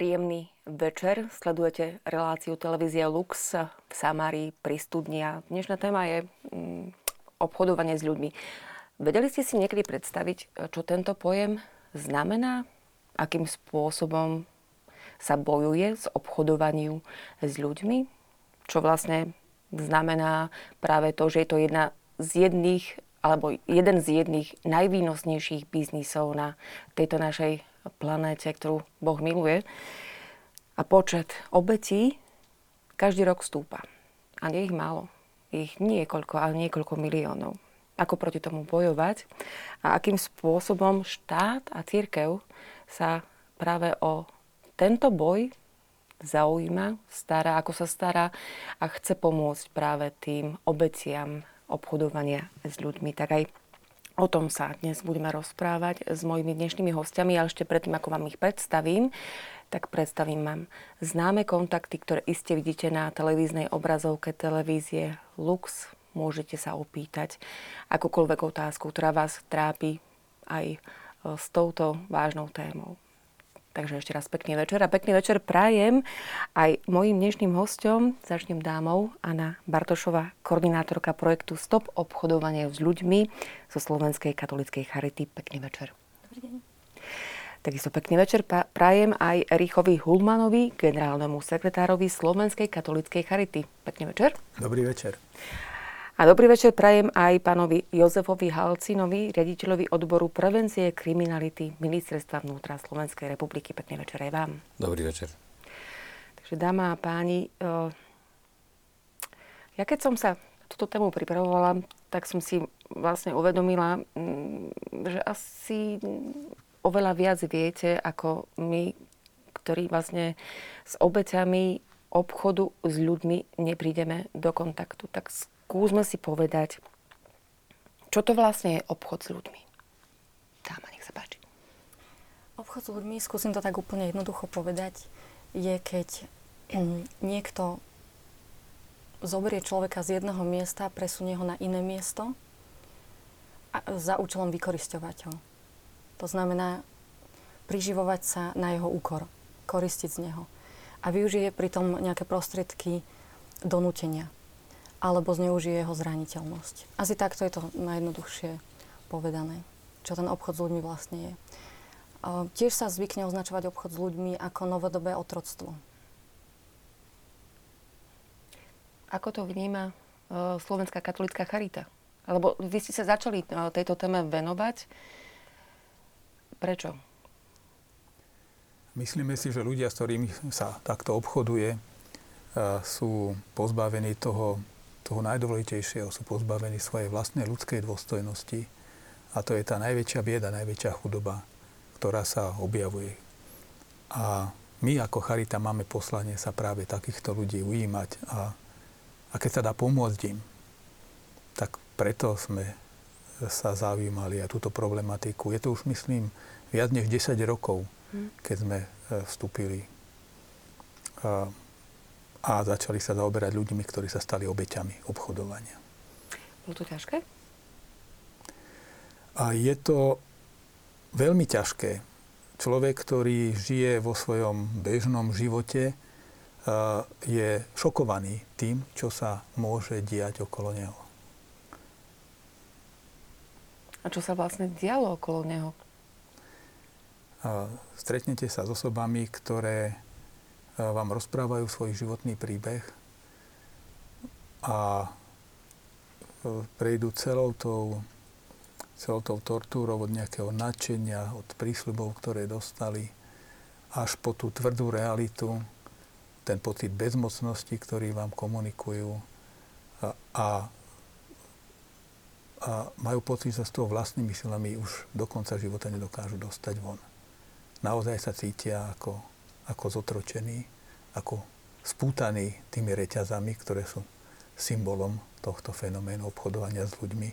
Príjemný večer. Sledujete reláciu televízia Lux v Samárii pri studni dnešná téma je mm, obchodovanie s ľuďmi. Vedeli ste si niekedy predstaviť, čo tento pojem znamená? Akým spôsobom sa bojuje s obchodovaním s ľuďmi? Čo vlastne znamená práve to, že je to jedna z jedných alebo jeden z jedných najvýnosnejších biznisov na tejto našej planéte, ktorú Boh miluje. A počet obetí každý rok stúpa. A nie ich málo. Ich niekoľko, ale niekoľko miliónov. Ako proti tomu bojovať a akým spôsobom štát a církev sa práve o tento boj zaujíma, stará, ako sa stará a chce pomôcť práve tým obeciam obchodovania s ľuďmi. Tak aj O tom sa dnes budeme rozprávať s mojimi dnešnými hostiami, ale ešte predtým, ako vám ich predstavím, tak predstavím vám známe kontakty, ktoré iste vidíte na televíznej obrazovke televízie Lux. Môžete sa opýtať akúkoľvek otázku, ktorá vás trápi aj s touto vážnou témou. Takže ešte raz pekný večer a pekný večer prajem aj mojim dnešným hostom, začnem dámou, Anna Bartošová, koordinátorka projektu Stop obchodovanie s ľuďmi zo Slovenskej katolíckej charity. Pekný večer. Dobrý deň. Takisto pekný večer prajem aj Richovi Hulmanovi, generálnemu sekretárovi Slovenskej katolíckej charity. Pekný večer. Dobrý večer. A dobrý večer prajem aj pánovi Jozefovi Halcinovi, riaditeľovi odboru prevencie kriminality Ministerstva vnútra Slovenskej republiky. Pekný večer aj vám. Dobrý večer. Takže dáma a páni, ja keď som sa túto tému pripravovala, tak som si vlastne uvedomila, mm, že asi oveľa viac viete, ako my, ktorí vlastne s obeťami obchodu s ľuďmi neprídeme do kontaktu. Tak skúsme si povedať, čo to vlastne je obchod s ľuďmi. Dáma, nech sa páči. Obchod s ľuďmi, skúsim to tak úplne jednoducho povedať, je keď mm, niekto zoberie človeka z jedného miesta, presunie ho na iné miesto a za účelom vykoristovať ho. To znamená priživovať sa na jeho úkor, koristiť z neho. A využije pritom nejaké prostriedky donútenia alebo zneužije jeho zraniteľnosť. Asi takto je to najjednoduchšie povedané, čo ten obchod s ľuďmi vlastne je. Tiež sa zvykne označovať obchod s ľuďmi ako novodobé otroctvo. Ako to vníma uh, Slovenská katolická charita? Alebo vy ste sa začali uh, tejto téme venovať. Prečo? Myslíme si, že ľudia, s ktorými sa takto obchoduje, uh, sú pozbavení toho toho najdôležitejšieho sú pozbavení svojej vlastnej ľudskej dôstojnosti a to je tá najväčšia bieda, najväčšia chudoba, ktorá sa objavuje. A my ako Charita máme poslanie sa práve takýchto ľudí ujímať a, a keď sa dá pomôcť im, tak preto sme sa zaujímali aj túto problematiku. Je to už, myslím, viac než 10 rokov, hm. keď sme e, vstúpili a začali sa zaoberať ľuďmi, ktorí sa stali obeťami obchodovania. Bolo to ťažké? A je to veľmi ťažké. Človek, ktorý žije vo svojom bežnom živote, je šokovaný tým, čo sa môže diať okolo neho. A čo sa vlastne dialo okolo neho? Stretnete sa s osobami, ktoré vám rozprávajú svoj životný príbeh a e, prejdú celou tou, celou tou tortúrou od nejakého nadšenia, od prísľubov, ktoré dostali, až po tú tvrdú realitu, ten pocit bezmocnosti, ktorý vám komunikujú a, a, a majú pocit, že s tou vlastnými silami už do konca života nedokážu dostať von. Naozaj sa cítia ako ako zotročení, ako spútaní tými reťazami, ktoré sú symbolom tohto fenoménu obchodovania s ľuďmi.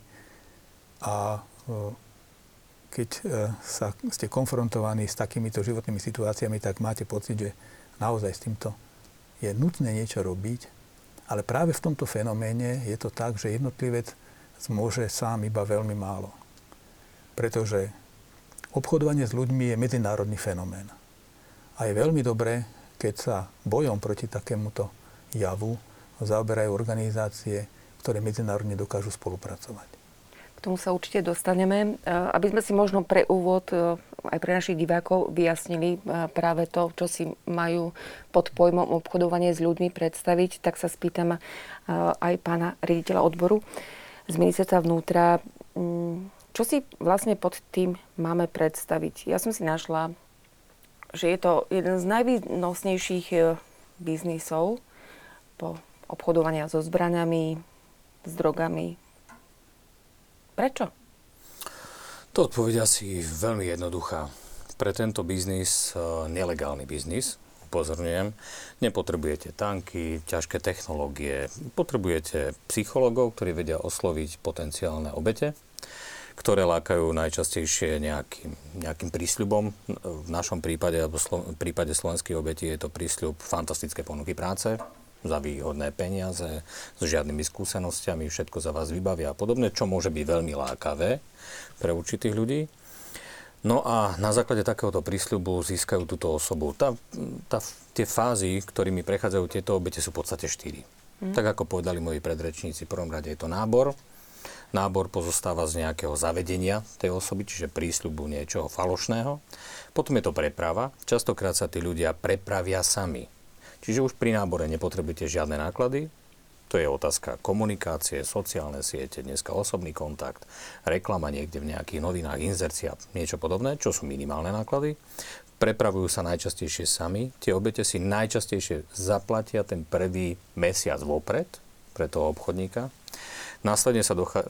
A e, keď e, sa, ste konfrontovaní s takýmito životnými situáciami, tak máte pocit, že naozaj s týmto je nutné niečo robiť, ale práve v tomto fenoméne je to tak, že jednotlivec môže sám iba veľmi málo. Pretože obchodovanie s ľuďmi je medzinárodný fenomén. A je veľmi dobré, keď sa bojom proti takémuto javu zaoberajú organizácie, ktoré medzinárodne dokážu spolupracovať. K tomu sa určite dostaneme. E, aby sme si možno pre úvod e, aj pre našich divákov vyjasnili e, práve to, čo si majú pod pojmom obchodovanie s ľuďmi predstaviť, tak sa spýtam aj pána riaditeľa odboru z ministerstva vnútra, mm, čo si vlastne pod tým máme predstaviť. Ja som si našla, že je to jeden z najvýnosnejších biznisov po obchodovania so zbraniami, s drogami, Prečo? To odpovedia si veľmi jednoduchá. Pre tento biznis, e, nelegálny biznis, upozorňujem, nepotrebujete tanky, ťažké technológie, potrebujete psychológov, ktorí vedia osloviť potenciálne obete, ktoré lákajú najčastejšie nejakým, nejakým prísľubom. V našom prípade, alebo v prípade slovenských obetí je to prísľub fantastické ponuky práce, za výhodné peniaze, s žiadnymi skúsenostiami, všetko za vás vybavia a podobne, čo môže byť veľmi lákavé pre určitých ľudí. No a na základe takéhoto prísľubu získajú túto osobu. Tá, tá, tie fázy, ktorými prechádzajú tieto obete, sú v podstate štyri. Mm. Tak ako povedali moji predrečníci, v prvom rade je to nábor. Nábor pozostáva z nejakého zavedenia tej osoby, čiže prísľubu niečoho falošného. Potom je to preprava. Častokrát sa tí ľudia prepravia sami Čiže už pri nábore nepotrebujete žiadne náklady, to je otázka komunikácie, sociálne siete, dneska osobný kontakt, reklama niekde v nejakých novinách, inzercia, niečo podobné, čo sú minimálne náklady. Prepravujú sa najčastejšie sami. Tie obete si najčastejšie zaplatia ten prvý mesiac vopred pre toho obchodníka. Následne sa docha-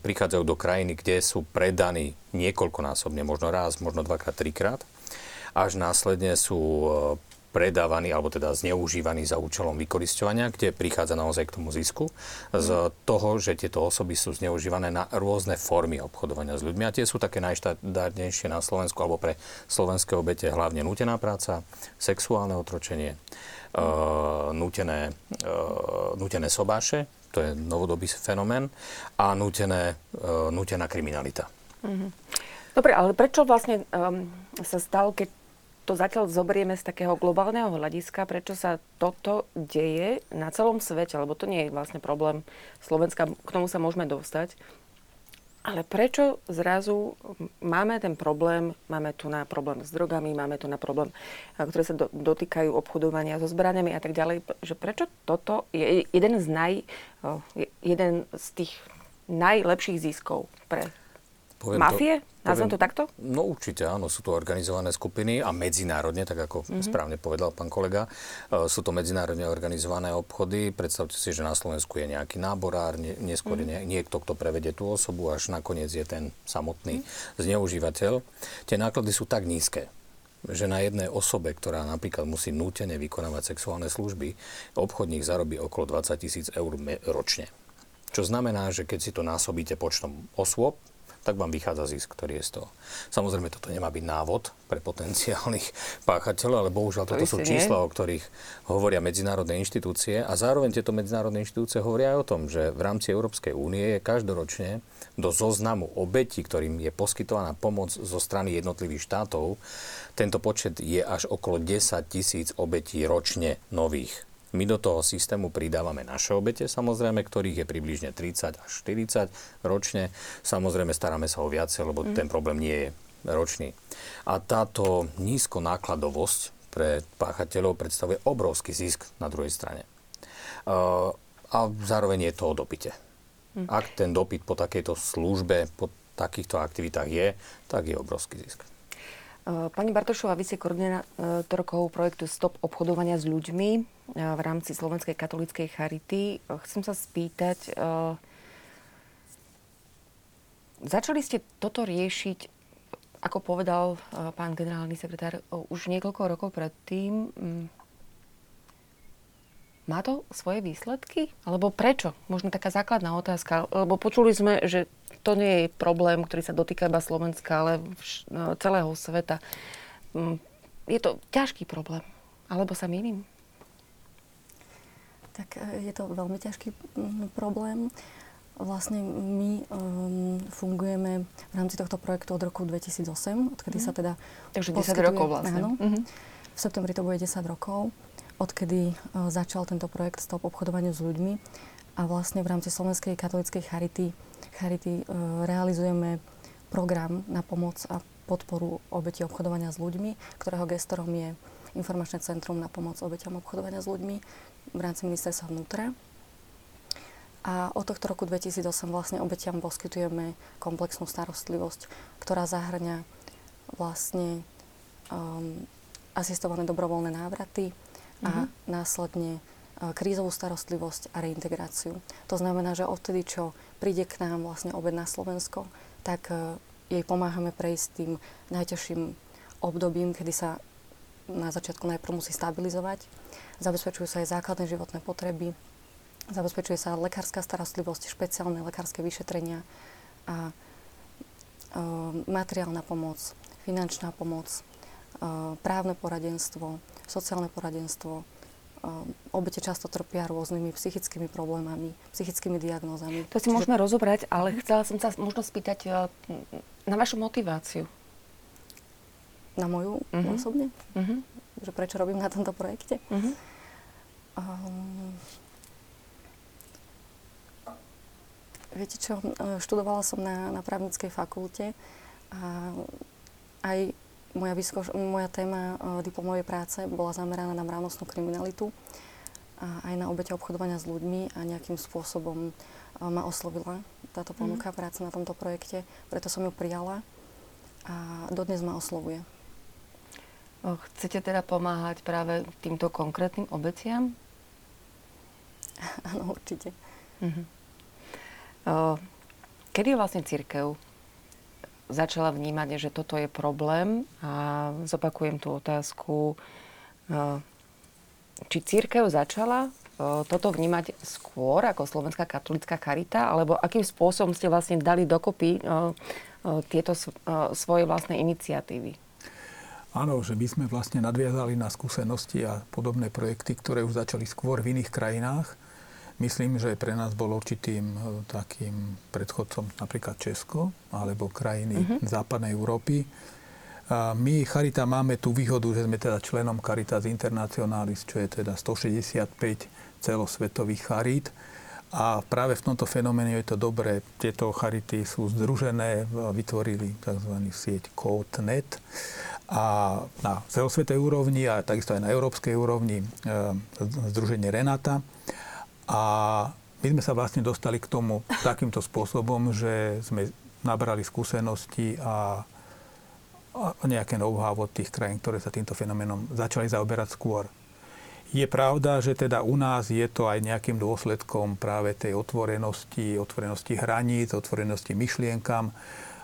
prichádzajú do krajiny, kde sú predaní niekoľkonásobne, možno raz, možno dvakrát, trikrát. Až následne sú predávaný alebo teda zneužívaný za účelom vykoristovania, kde prichádza naozaj k tomu zisku z toho, že tieto osoby sú zneužívané na rôzne formy obchodovania s ľuďmi. A tie sú také najštandardnejšie na Slovensku alebo pre slovenské obete hlavne nutená práca, sexuálne otročenie, uh, nutené, uh, nutené sobáše, to je novodobý fenomén, a nutené, uh, nutená kriminalita. Mm-hmm. Dobre, ale prečo vlastne um, sa stal, keď to zatiaľ zoberieme z takého globálneho hľadiska, prečo sa toto deje na celom svete, lebo to nie je vlastne problém Slovenska, k tomu sa môžeme dostať. Ale prečo zrazu máme ten problém, máme tu na problém s drogami, máme tu na problém, ktoré sa do, dotýkajú obchodovania so zbraniami a tak ďalej, že prečo toto je jeden z, naj, jeden z tých najlepších ziskov pre Poviem Mafie? To, Nazvem to takto? No určite áno, sú to organizované skupiny a medzinárodne, tak ako mm-hmm. správne povedal pán kolega, uh, sú to medzinárodne organizované obchody. Predstavte si, že na Slovensku je nejaký náborár, nie, neskôr mm-hmm. niekto, kto prevedie tú osobu, až nakoniec je ten samotný mm-hmm. zneužívateľ. Tie náklady sú tak nízke, že na jednej osobe, ktorá napríklad musí nútene vykonávať sexuálne služby, obchodník zarobí okolo 20 tisíc eur ročne. Čo znamená, že keď si to násobíte počtom osôb, tak vám vychádza zisk, ktorý je z toho. Samozrejme, toto nemá byť návod pre potenciálnych páchateľov, ale bohužiaľ toto sú čísla, o ktorých hovoria medzinárodné inštitúcie a zároveň tieto medzinárodné inštitúcie hovoria aj o tom, že v rámci Európskej únie je každoročne do zoznamu obetí, ktorým je poskytovaná pomoc zo strany jednotlivých štátov, tento počet je až okolo 10 tisíc obetí ročne nových my do toho systému pridávame naše obete, samozrejme, ktorých je približne 30 až 40 ročne. Samozrejme, staráme sa o viacej, lebo mm. ten problém nie je ročný. A táto nízko nákladovosť pre páchateľov predstavuje obrovský zisk na druhej strane. Uh, a zároveň je to o dopite. Mm. Ak ten dopyt po takejto službe, po takýchto aktivitách je, tak je obrovský zisk. Pani Bartošová, vy ste koordinátorkou projektu Stop obchodovania s ľuďmi v rámci Slovenskej katolíckej charity. Chcem sa spýtať, začali ste toto riešiť, ako povedal pán generálny sekretár, už niekoľko rokov predtým. Má to svoje výsledky? Alebo prečo? Možno taká základná otázka. Lebo počuli sme, že to nie je problém, ktorý sa dotýka iba Slovenska, ale no, celého sveta. Mm, je to ťažký problém. Alebo sa mýlim? Tak e, je to veľmi ťažký mm, problém. Vlastne my um, fungujeme v rámci tohto projektu od roku 2008, odkedy mm. sa teda Takže 10 rokov vlastne. Áno, mm-hmm. V septembri to bude 10 rokov, odkedy začal tento projekt Stop obchodovaniu s ľuďmi a vlastne v rámci Slovenskej katolíckej charity, charity realizujeme program na pomoc a podporu obeti obchodovania s ľuďmi, ktorého gestorom je Informačné centrum na pomoc obeťam obchodovania s ľuďmi v rámci ministerstva vnútra. A od tohto roku 2008 vlastne obetiam poskytujeme komplexnú starostlivosť, ktorá zahrňa vlastne um, asistované dobrovoľné návraty a mm-hmm. následne uh, krízovú starostlivosť a reintegráciu. To znamená, že odtedy, čo príde k nám vlastne obed na Slovensko, tak uh, jej pomáhame prejsť tým najťažším obdobím, kedy sa na začiatku najprv musí stabilizovať. Zabezpečujú sa aj základné životné potreby, zabezpečuje sa lekárska starostlivosť, špeciálne lekárske vyšetrenia a e, materiálna pomoc, finančná pomoc, e, právne poradenstvo, sociálne poradenstvo. E, obete často trpia rôznymi psychickými problémami, psychickými diagnózami. To si Čiže... môžeme rozobrať, ale chcela som sa možno spýtať e, na vašu motiváciu. Na moju uh-huh. osobne? Uh-huh. Že prečo robím na tomto projekte? Uh-huh. Um, viete čo, e, študovala som na, na právnickej fakulte a aj moja, vysko, moja téma uh, diplomovej práce bola zameraná na mravnostnú kriminalitu a aj na obete obchodovania s ľuďmi a nejakým spôsobom uh, ma oslovila táto ponuka mm. práce na tomto projekte, preto som ju prijala a dodnes ma oslovuje. Chcete teda pomáhať práve týmto konkrétnym obeciam? Áno, určite. Uh-huh. kedy vlastne církev začala vnímať, že toto je problém? A zopakujem tú otázku. či církev začala toto vnímať skôr ako Slovenská katolická charita? Alebo akým spôsobom ste vlastne dali dokopy tieto svoje vlastné iniciatívy? Áno, že my sme vlastne nadviazali na skúsenosti a podobné projekty, ktoré už začali skôr v iných krajinách. Myslím, že pre nás bol určitým e, takým predchodcom napríklad Česko alebo krajiny uh-huh. západnej Európy. A my, Charita, máme tú výhodu, že sme teda členom Caritas Internationalis, čo je teda 165 celosvetových charít. A práve v tomto fenoméne je to dobré. Tieto charity sú združené, vytvorili tzv. sieť CodeNet a na celosvetej úrovni a takisto aj na európskej úrovni e, Združenie Renata. A my sme sa vlastne dostali k tomu takýmto spôsobom, že sme nabrali skúsenosti a, a nejaké know-how od tých krajín, ktoré sa týmto fenoménom začali zaoberať skôr. Je pravda, že teda u nás je to aj nejakým dôsledkom práve tej otvorenosti, otvorenosti hraníc, otvorenosti myšlienkam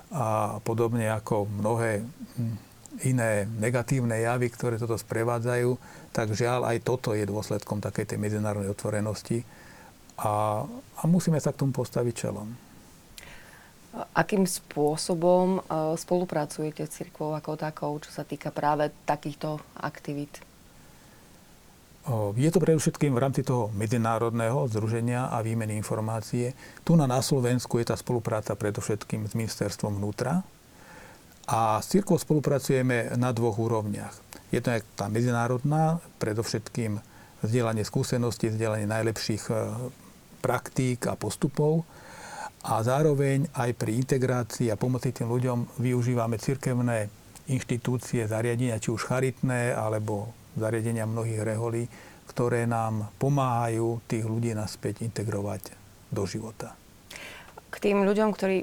a podobne ako mnohé hm, iné negatívne javy, ktoré toto sprevádzajú, tak žiaľ aj toto je dôsledkom takej tej medzinárodnej otvorenosti a, a musíme sa k tomu postaviť čelom. Akým spôsobom e, spolupracujete s cirkvou ako takou, čo sa týka práve takýchto aktivít? Je to predovšetkým v rámci toho medzinárodného združenia a výmeny informácie. Tu na, na Slovensku je tá spolupráca predovšetkým s ministerstvom vnútra, a s církvou spolupracujeme na dvoch úrovniach. Je to tá medzinárodná, predovšetkým vzdielanie skúseností, vzdielanie najlepších e, praktík a postupov. A zároveň aj pri integrácii a pomoci tým ľuďom využívame cirkevné inštitúcie, zariadenia, či už charitné, alebo zariadenia mnohých reholí, ktoré nám pomáhajú tých ľudí naspäť integrovať do života. K tým ľuďom, ktorí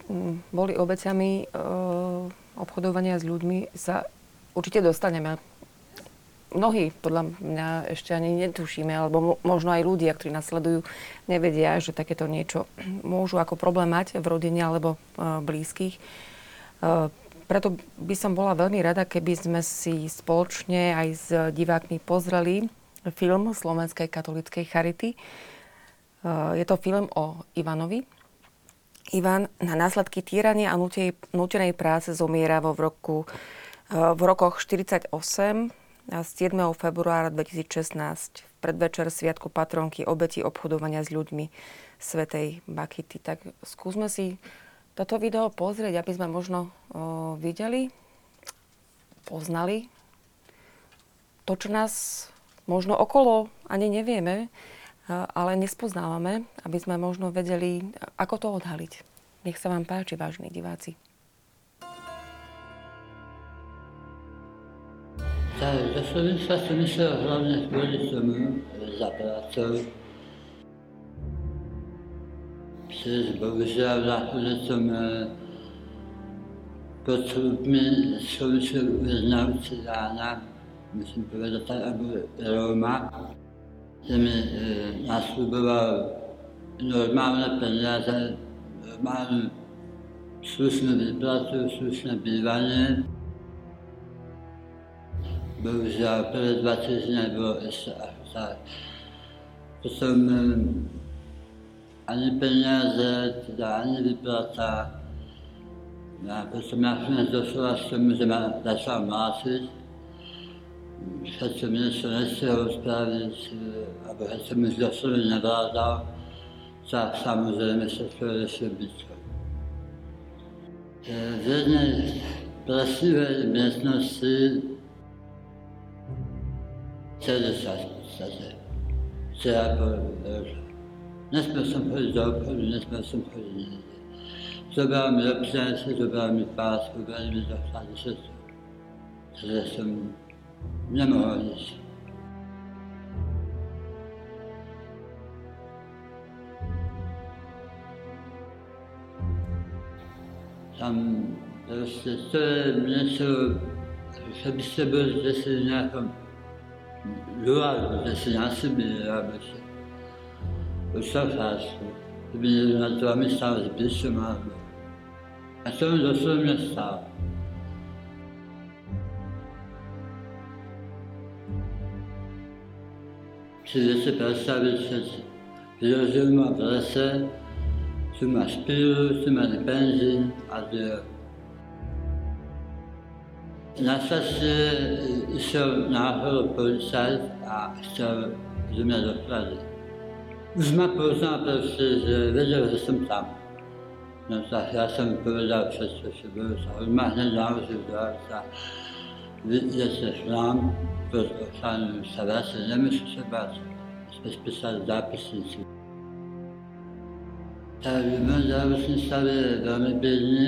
boli obecami e- obchodovania s ľuďmi sa určite dostaneme. Mnohí podľa mňa ešte ani netušíme, alebo možno aj ľudia, ktorí nasledujú, nevedia, že takéto niečo môžu ako problém mať v rodine alebo uh, blízkych. Uh, preto by som bola veľmi rada, keby sme si spoločne aj s divákmi pozreli film Slovenskej katolíckej charity. Uh, je to film o Ivanovi, Ivan na následky týrania a nutenej práce zomiera vo v, roku, e, v rokoch 48 a 7. februára 2016 v predvečer Sviatku patronky obeti obchodovania s ľuďmi Svetej Bakity. Tak skúsme si toto video pozrieť, aby sme možno o, videli, poznali to, čo nás možno okolo ani nevieme, ale nespoznávame, aby sme možno vedeli, ako to odhaliť. Nech sa vám páči, vážni diváci. Tak, za Slovenska som myslel hlavne kvôli tomu za prácou. Přes bohužel nakonec som postupne som sa uznal rána, musím povedať tak, ako Róma, že mi e, nasľuboval normálne peniaze, normálnu slušnú výplatu, slušné bývanie. Bohužiaľ, prvé dva bolo ešte až tak. Potom ani peniaze, teda ani výplata. A potom nakoniec došlo až k tomu, že ma začal mlátiť. Keď som niečo nechcel spraviť, alebo keď som už doslovne nevládal, tak samozrejme sa to riešil bytko. V jednej presivej miestnosti celý čas v podstate. Včera povedal, že nesmiel som chodiť do obchodu, nesmiel som chodiť niekde. Zobral mi občianstvo, zobral mi pásku, veľmi mi doklady všetko. Takže som nemohol nič. Tam proste to je niečo, že by ste boli zase v nejakom ľudu, že si na sebe, alebo sa ušafášku, že by na to my sa zbližšom, alebo a to mi doslovne stalo. Si viete predstaviť, že vyložil ma v lese, tu ma špíru, tu ma benzín a diel. Na šťastie išiel náhodou policajt a chcel zo mňa doklady. Už ma poznal proste, že vedel, že som tam. No tak ja som povedal všetko, čo bolo. Už ma hneď naložil do auta. Vidíte šlám, poslanu sa vrátil, nemusí sa báť. Sme spísali zápisnici. Tak v mojom zdravotnom stave je veľmi biedný.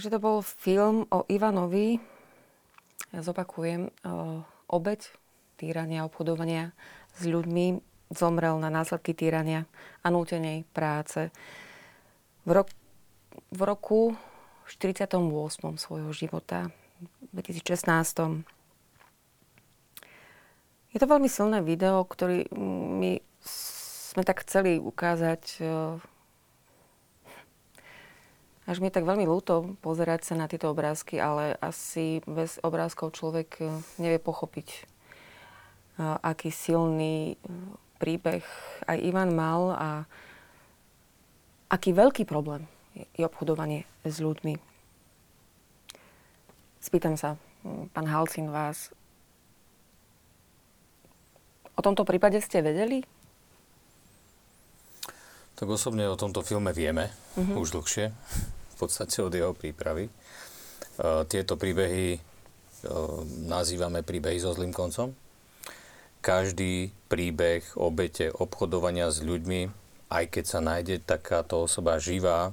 Takže to bol film o Ivanovi. Ja zopakujem. Obeď týrania, obchodovania s ľuďmi zomrel na následky týrania a nútenej práce. V, rok, v roku 48. svojho života, v 2016. Je to veľmi silné video, ktorý my sme tak chceli ukázať až mi je tak veľmi ľúto pozerať sa na tieto obrázky, ale asi bez obrázkov človek e, nevie pochopiť, e, aký silný e, príbeh aj Ivan mal a aký veľký problém je obchodovanie s ľuďmi. Spýtam sa, pán Halcin, vás, o tomto prípade ste vedeli? Tak osobne o tomto filme vieme uh-huh. už dlhšie podstate od jeho prípravy. E, tieto príbehy e, nazývame príbehy so zlým koncom. Každý príbeh obete obchodovania s ľuďmi, aj keď sa nájde takáto osoba živá, e,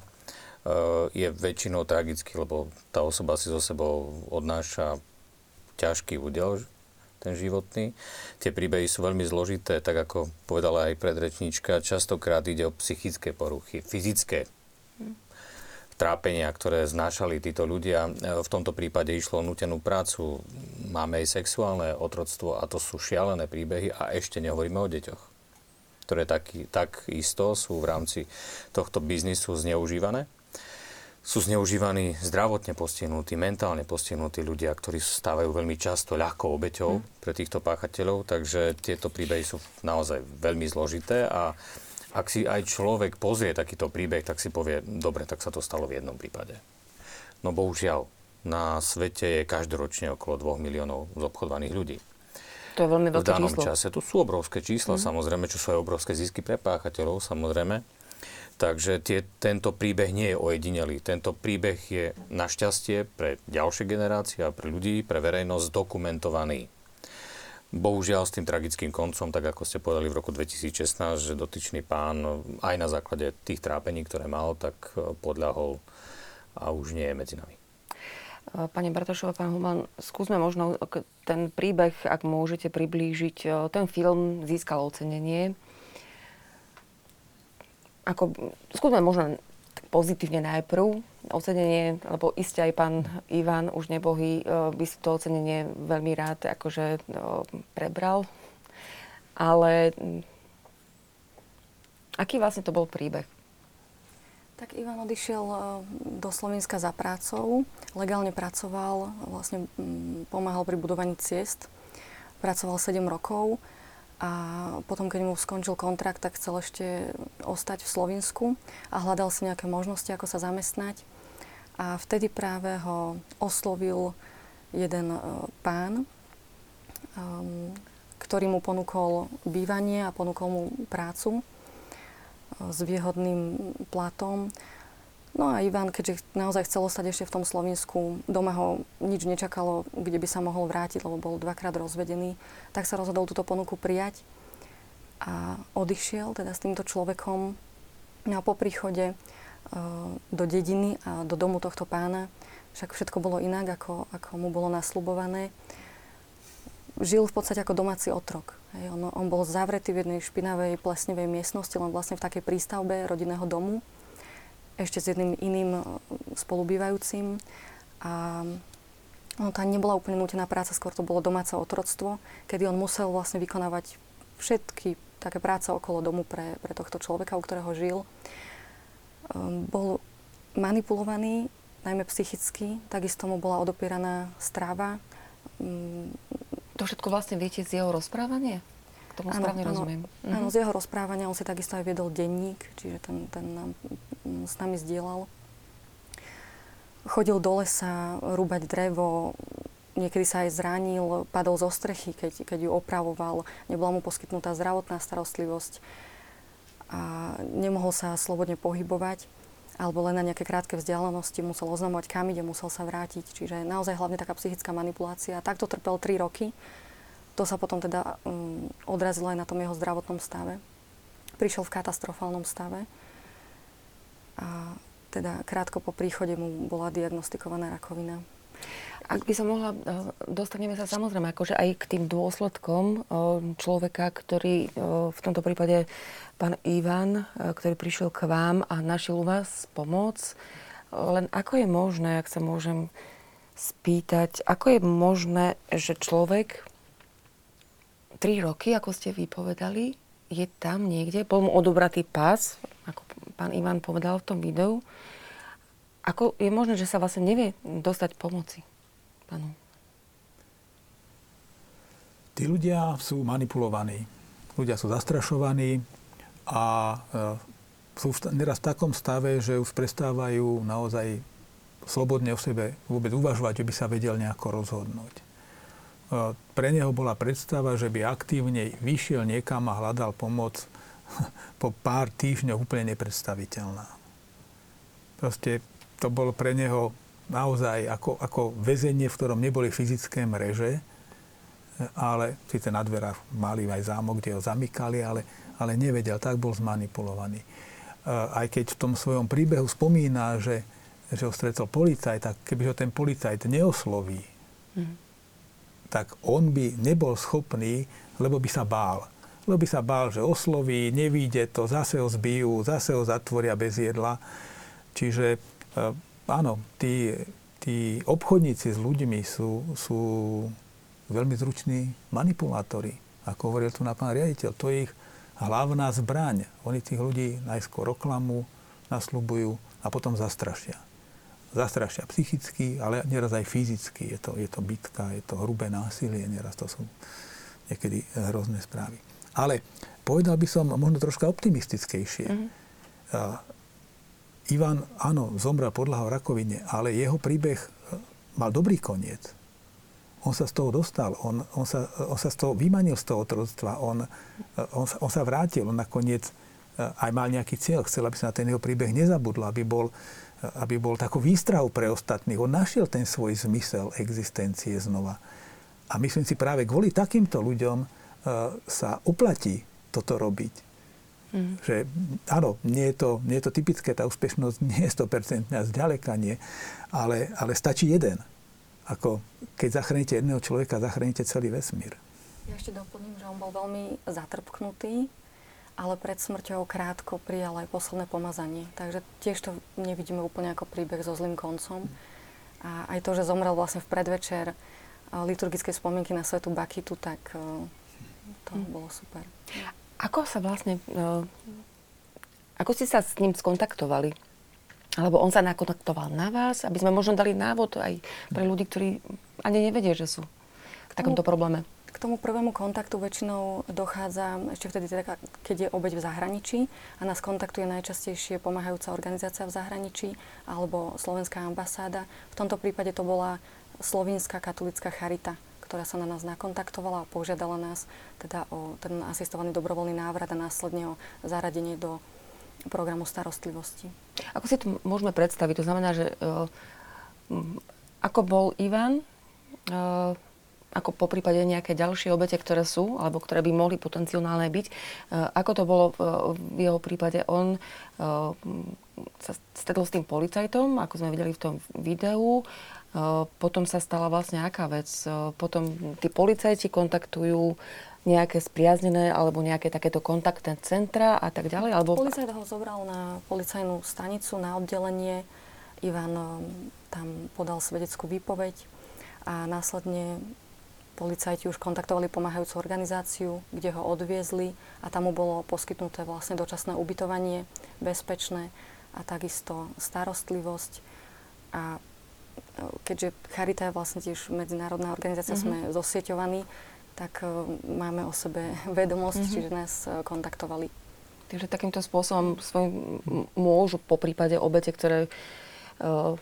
je väčšinou tragický, lebo tá osoba si so sebou odnáša ťažký údel, ten životný. Tie príbehy sú veľmi zložité, tak ako povedala aj predrečníčka, častokrát ide o psychické poruchy, fyzické trápenia, ktoré znášali títo ľudia. V tomto prípade išlo o nutenú prácu. Máme aj sexuálne otroctvo a to sú šialené príbehy a ešte nehovoríme o deťoch, ktoré tak, tak isto sú v rámci tohto biznisu zneužívané sú zneužívaní zdravotne postihnutí, mentálne postihnutí ľudia, ktorí stávajú veľmi často ľahkou obeťou mm. pre týchto páchateľov, takže tieto príbehy sú naozaj veľmi zložité a ak si aj človek pozrie takýto príbeh, tak si povie, dobre, tak sa to stalo v jednom prípade. No bohužiaľ, na svete je každoročne okolo 2 miliónov zobchodovaných ľudí. To je veľmi veľké. V danom číslo. čase. To sú obrovské čísla, mm. samozrejme, čo sú aj obrovské zisky pre páchateľov, samozrejme. Takže tie, tento príbeh nie je ojedinelý. Tento príbeh je našťastie pre ďalšie generácie a pre ľudí, pre verejnosť dokumentovaný. Bohužiaľ s tým tragickým koncom, tak ako ste povedali v roku 2016, že dotyčný pán aj na základe tých trápení, ktoré mal, tak e, podľahol a už nie je medzi nami. E, pani Bartošová, pán Human, skúsme možno ten príbeh, ak môžete priblížiť. E, ten film získal ocenenie ako, skúsme možno pozitívne najprv ocenenie, lebo iste aj pán Ivan už nebohý e, by si to ocenenie veľmi rád akože e, prebral. Ale aký vlastne to bol príbeh? Tak Ivan odišiel e, do Slovenska za prácou, legálne pracoval, vlastne pomáhal pri budovaní ciest, pracoval 7 rokov a potom, keď mu skončil kontrakt, tak chcel ešte ostať v Slovensku a hľadal si nejaké možnosti, ako sa zamestnať. A vtedy práve ho oslovil jeden uh, pán, um, ktorý mu ponúkol bývanie a ponúkol mu prácu uh, s výhodným platom. No a Ivan, keďže naozaj chcel ostať ešte v tom Slovensku, doma ho nič nečakalo, kde by sa mohol vrátiť, lebo bol dvakrát rozvedený, tak sa rozhodol túto ponuku prijať a odišiel teda s týmto človekom. No a po príchode do dediny a do domu tohto pána, však všetko bolo inak, ako, ako mu bolo nasľubované, žil v podstate ako domáci otrok. Hej, on, on bol zavretý v jednej špinavej plesnevej miestnosti, len vlastne v takej prístavbe rodinného domu ešte s jedným iným e, spolubývajúcim. A no, tá nebola úplne nutená práca, skôr to bolo domáce otroctvo, kedy on musel vlastne vykonávať všetky také práce okolo domu pre, pre tohto človeka, u ktorého žil. Um, bol manipulovaný, najmä psychicky, takisto mu bola odopieraná stráva. Um, to všetko vlastne viete z jeho rozprávania? Tomu správne áno, rozumiem. Áno, mhm. z jeho rozprávania on si takisto aj viedol denník, čiže ten, ten nám s nami zdieľal. Chodil do lesa rúbať drevo, niekedy sa aj zranil, padol zo strechy, keď, keď ju opravoval, nebola mu poskytnutá zdravotná starostlivosť a nemohol sa slobodne pohybovať alebo len na nejaké krátke vzdialenosti musel oznamovať, kam ide, musel sa vrátiť. Čiže naozaj hlavne taká psychická manipulácia. Takto trpel 3 roky. To sa potom teda um, odrazilo aj na tom jeho zdravotnom stave. Prišiel v katastrofálnom stave. A teda krátko po príchode mu bola diagnostikovaná rakovina. Ak by som mohla, eh, dostaneme sa samozrejme akože aj k tým dôsledkom eh, človeka, ktorý eh, v tomto prípade pán Ivan, ktorý prišiel k vám a našiel u vás pomoc. Len ako je možné, ak sa môžem spýtať, ako je možné, že človek 3 roky, ako ste vypovedali, je tam niekde, bol mu odobratý pás, ako pán Ivan povedal v tom videu. Ako je možné, že sa vlastne nevie dostať pomoci pánu? Tí ľudia sú manipulovaní. Ľudia sú zastrašovaní a e, sú neraz v takom stave, že už prestávajú naozaj slobodne o sebe vôbec uvažovať, že by sa vedel nejako rozhodnúť. E, pre neho bola predstava, že by aktívne vyšiel niekam a hľadal pomoc po pár týždňoch úplne nepredstaviteľná. Proste to bolo pre neho naozaj ako, ako väzenie, v ktorom neboli fyzické mreže, ale síce na dverách mali aj zámok, kde ho zamykali, ale, ale nevedel, tak bol zmanipulovaný. Aj keď v tom svojom príbehu spomína, že, že ho stretol policajt, tak keby ho ten policajt neosloví, mm. tak on by nebol schopný, lebo by sa bál lebo by sa bál, že osloví, nevíde to, zase ho zbijú, zase ho zatvoria bez jedla. Čiže áno, tí, tí obchodníci s ľuďmi sú, sú veľmi zruční manipulátori. Ako hovoril tu na pán riaditeľ, to je ich hlavná zbraň. Oni tých ľudí najskôr oklamu, nasľubujú a potom zastrašia. Zastrašia psychicky, ale neraz aj fyzicky. Je to, je to bitka, je to hrubé násilie, neraz to sú niekedy hrozné správy. Ale povedal by som možno troška optimistickejšie. Mm-hmm. Ivan, áno, zomrel podľa rakovine, ale jeho príbeh mal dobrý koniec on sa z toho dostal, on, on, sa, on sa z toho vymanil z toho otroctva, on, on, sa, on sa vrátil, on nakoniec eh, aj mal nejaký cieľ, chcel, aby sa na ten jeho príbeh nezabudol, aby bol, eh, aby bol takou výstrahou pre ostatných. On našiel ten svoj zmysel existencie znova. A myslím si práve kvôli takýmto ľuďom sa oplatí toto robiť. Mm. Že áno, nie je, to, nie je to typické, tá úspešnosť nie je 100% zďaleka nie, ale, ale stačí jeden ako keď zachránite jedného človeka, zachránite celý vesmír. Ja ešte doplním, že on bol veľmi zatrpknutý, ale pred smrťou krátko prijal aj posledné pomazanie. Takže tiež to nevidíme úplne ako príbeh so zlým koncom. A aj to, že zomrel vlastne v predvečer liturgickej spomienky na svetu Bakitu, tak e, to hmm. bolo super. Ako sa vlastne, e, ako ste sa s ním skontaktovali? Alebo on sa nakontaktoval na vás, aby sme možno dali návod aj pre ľudí, ktorí ani nevedia, že sú k takomto probléme. K tomu prvému kontaktu väčšinou dochádza ešte vtedy, teda, keď je obeď v zahraničí a nás kontaktuje najčastejšie pomáhajúca organizácia v zahraničí alebo Slovenská ambasáda. V tomto prípade to bola Slovínska katolická charita, ktorá sa na nás nakontaktovala a požiadala nás teda o ten asistovaný dobrovoľný návrat a následne o zaradenie do programu starostlivosti. Ako si to môžeme predstaviť? To znamená, že uh, ako bol Ivan, uh, ako po prípade nejaké ďalšie obete, ktoré sú, alebo ktoré by mohli potenciálne byť. Uh, ako to bolo v, jeho prípade? On sa stretol s tým policajtom, ako sme videli v tom videu. Potom sa stala vlastne aká vec? Potom tí policajti kontaktujú nejaké spriaznené alebo nejaké takéto kontaktné centra a tak ďalej? Alebo... Policajt ho zobral na policajnú stanicu, na oddelenie. Ivan tam podal svedeckú výpoveď a následne policajti už kontaktovali pomáhajúcu organizáciu, kde ho odviezli a tam mu bolo poskytnuté vlastne dočasné ubytovanie, bezpečné a takisto starostlivosť. A keďže Charita je vlastne tiež medzinárodná organizácia, mm-hmm. sme zosieťovaní, tak uh, máme o sebe vedomosť, mm-hmm. čiže nás uh, kontaktovali. Takže takýmto spôsobom svojim môžu po prípade obete, ktoré uh,